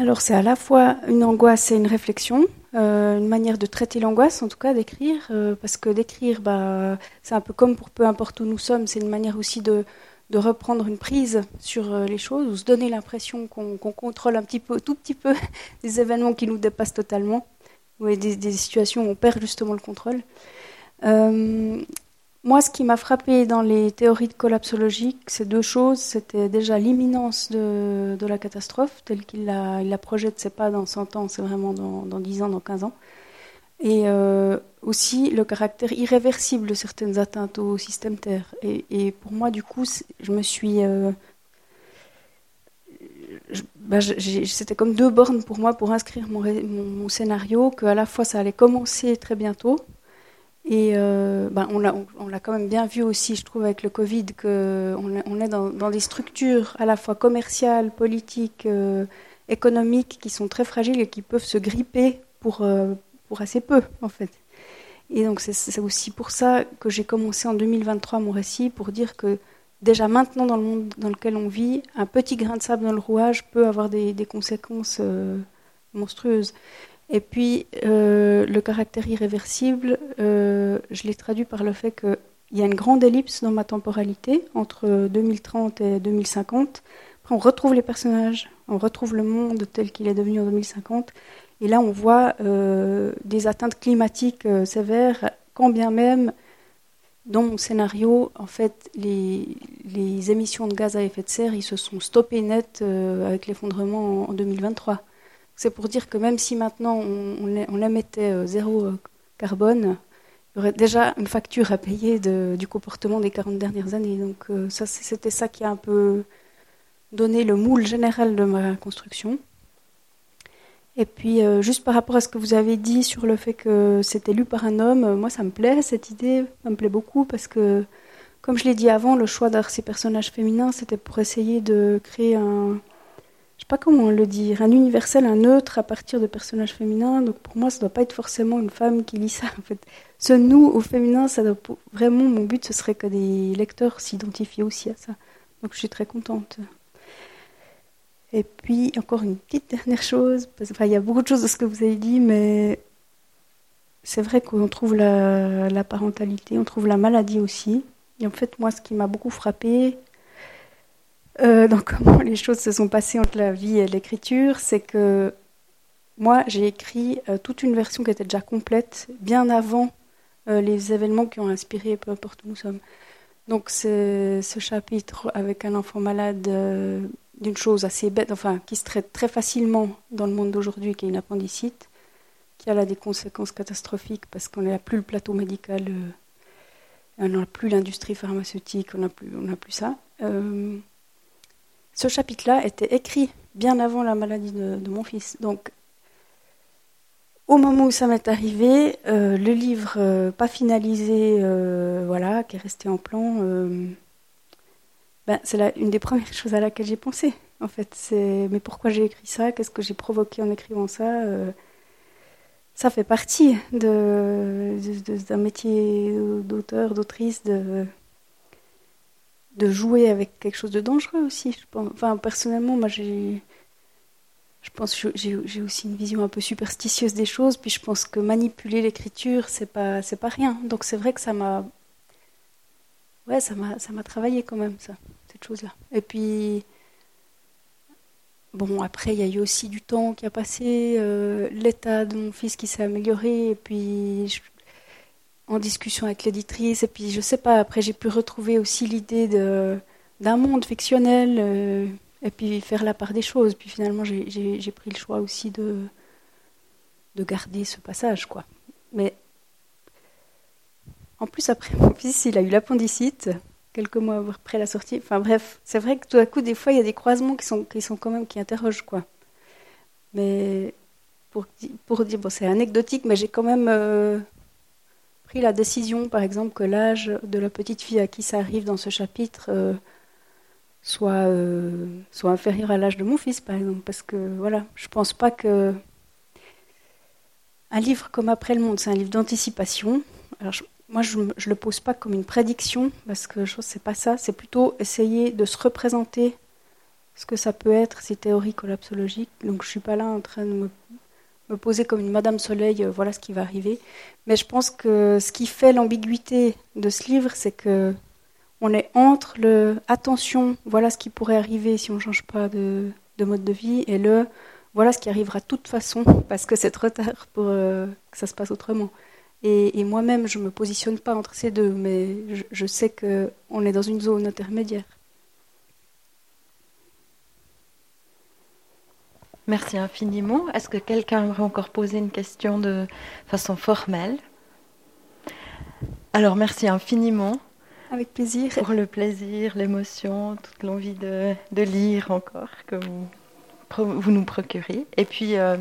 Alors, c'est à la fois une angoisse et une réflexion, euh, une manière de traiter l'angoisse, en tout cas, d'écrire, euh, parce que d'écrire, bah, c'est un peu comme pour peu importe où nous sommes, c'est une manière aussi de, de reprendre une prise sur euh, les choses, ou se donner l'impression qu'on contrôle un petit peu, tout petit peu, des événements qui nous dépassent totalement ou des, des, situations où on perd justement le contrôle. Euh, moi, ce qui m'a frappé dans les théories de collapsologie, c'est deux choses. C'était déjà l'imminence de, la catastrophe, telle qu'il la, il la projette, c'est pas dans 100 ans, c'est vraiment dans, dans, 10 ans, dans 15 ans. Et euh, aussi le caractère irréversible de certaines atteintes au système Terre. Et, et pour moi, du coup, je me suis euh, bah, c'était comme deux bornes pour moi pour inscrire mon, scénario, qu'à la fois ça allait commencer très bientôt. Et euh, bah, on l'a quand même bien vu aussi, je trouve, avec le Covid, qu'on on est dans, dans, des structures à la fois commerciales, politiques, euh, économiques, qui sont très fragiles et qui peuvent se gripper pour, euh, pour assez peu, en fait. Et donc c'est aussi pour ça que j'ai commencé en 2023 mon récit, pour dire que déjà maintenant dans le monde dans lequel on vit, un petit grain de sable dans le rouage peut avoir des, conséquences euh, monstrueuses. Et puis, euh, le caractère irréversible, euh, je l'ai traduit par le fait qu'il y a une grande ellipse dans ma temporalité entre 2030 et 2050. Après, on retrouve les personnages, on retrouve le monde tel qu'il est devenu en 2050. Et là, on voit des atteintes climatiques sévères, quand bien même dans mon scénario, en fait, les, émissions de gaz à effet de serre, se sont stoppées net euh, avec l'effondrement en, 2023. C'est pour dire que même si maintenant on, on, émettait euh, zéro euh, carbone, il y aurait déjà une facture à payer du comportement des 40 dernières années. Donc ça, c'était ça qui a un peu donné le moule général de ma construction. Et puis, euh, juste par rapport à ce que vous avez dit sur le fait que c'était lu par un homme, euh, moi, ça me plaît, cette idée, ça me plaît beaucoup, parce que, comme je l'ai dit avant, le choix d'avoir ces personnages féminins, c'était pour essayer de créer un, je sais pas comment le dire, un universel, un neutre à partir de personnages féminins. Donc, pour moi, ça doit pas être forcément une femme qui lit ça, en fait. Ce nous au féminin, ça vraiment, mon but, ce serait que des lecteurs s'identifient aussi à ça. Donc, je suis très contente. Et puis, encore une petite dernière chose, parce, enfin, y a beaucoup de choses de ce que vous avez dit, mais c'est vrai qu'on trouve la, parentalité, on trouve la maladie aussi. Et en fait, moi, ce qui m'a beaucoup frappé euh, dans comment les choses se sont passées entre la vie et l'écriture, c'est que moi, j'ai écrit euh, toute une version qui était déjà complète, bien avant euh, les événements qui ont inspiré peu importe où nous sommes. Donc, ce chapitre avec un enfant malade d'une chose assez bête, enfin, qui se traite très facilement dans le monde d'aujourd'hui, qui est une appendicite, qui a là des conséquences catastrophiques parce qu'on n'a plus le plateau médical, euh, on n'a plus l'industrie pharmaceutique, on n'a plus, ça. Euh, ce chapitre-là était écrit bien avant la maladie de, mon fils. Donc, au moment où ça m'est arrivé, euh, le livre pas finalisé, voilà, qui est resté en plan ben, c'est une des premières choses à laquelle j'ai pensé. En fait, c'est mais pourquoi j'ai écrit ça? Qu'est-ce que j'ai provoqué en écrivant ça? Euh, Ça fait partie de, d'un métier d'auteur, d'autrice, de, jouer avec quelque chose de dangereux aussi. Personnellement, moi, j'ai, aussi une vision un peu superstitieuse des choses. Puis je pense que manipuler l'écriture, c'est pas, pas rien. Donc c'est vrai que ça m'a, ouais, ça m'a, travaillé quand même ça chose-là. Et puis, bon, après, il y a eu aussi du temps qui a passé, euh, l'état de mon fils qui s'est amélioré, et puis en discussion avec l'éditrice, et puis je sais pas, après j'ai pu retrouver aussi l'idée d'un monde fictionnel, euh, et puis faire la part des choses. Puis finalement, j'ai pris le choix aussi de, de garder ce passage, quoi. Mais en plus, après, mon fils, il a eu l'appendicite quelques mois après la sortie. Enfin bref, c'est vrai que tout à coup, des fois, il y a des croisements qui sont, quand même qui interrogent, quoi. Mais pour, dire, bon, c'est anecdotique, mais j'ai quand même euh, pris la décision, par exemple, que l'âge de la petite fille à qui ça arrive dans ce chapitre euh, soit, euh, soit inférieur à l'âge de mon fils, par exemple, parce que voilà, je pense pas que un livre comme Après le monde, c'est un livre d'anticipation. Moi, je ne le pose pas comme une prédiction, parce que je sais pas ça. C'est plutôt essayer de se représenter ce que ça peut être, ces théories collapsologiques. Donc je suis pas là en train de me, poser comme une Madame Soleil, euh, voilà ce qui va arriver. Mais je pense que ce qui fait l'ambiguïté de ce livre, c'est que on est entre le attention, voilà ce qui pourrait arriver si on ne change pas de, de mode de vie, et le voilà ce qui arrivera de toute façon, parce que c'est trop tard pour euh, que ça se passe autrement. Et, moi-même, je ne me positionne pas entre ces deux, mais je, sais qu'on est dans une zone intermédiaire. Merci infiniment. Est-ce que quelqu'un aimerait encore poser une question de façon formelle? Alors, merci infiniment. Avec plaisir. Pour le plaisir, l'émotion, toute l'envie de, lire encore que vous, nous procurez. Et puis, euh,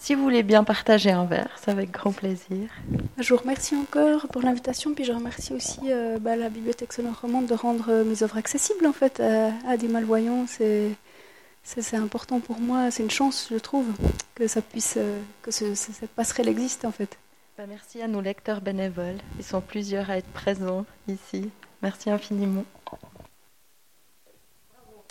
si vous voulez bien partager un verre, c'est avec grand plaisir. Je vous remercie encore pour l'invitation, puis je remercie aussi euh, bah, la Bibliothèque sonore romande de rendre euh, mes œuvres accessibles en fait à, des malvoyants. C'est, important pour moi, c'est une chance, je trouve, que ça puisse, euh, que ce, cette passerelle existe en fait. Bah, merci à nos lecteurs bénévoles, ils sont plusieurs à être présents ici. Merci infiniment. Bravo.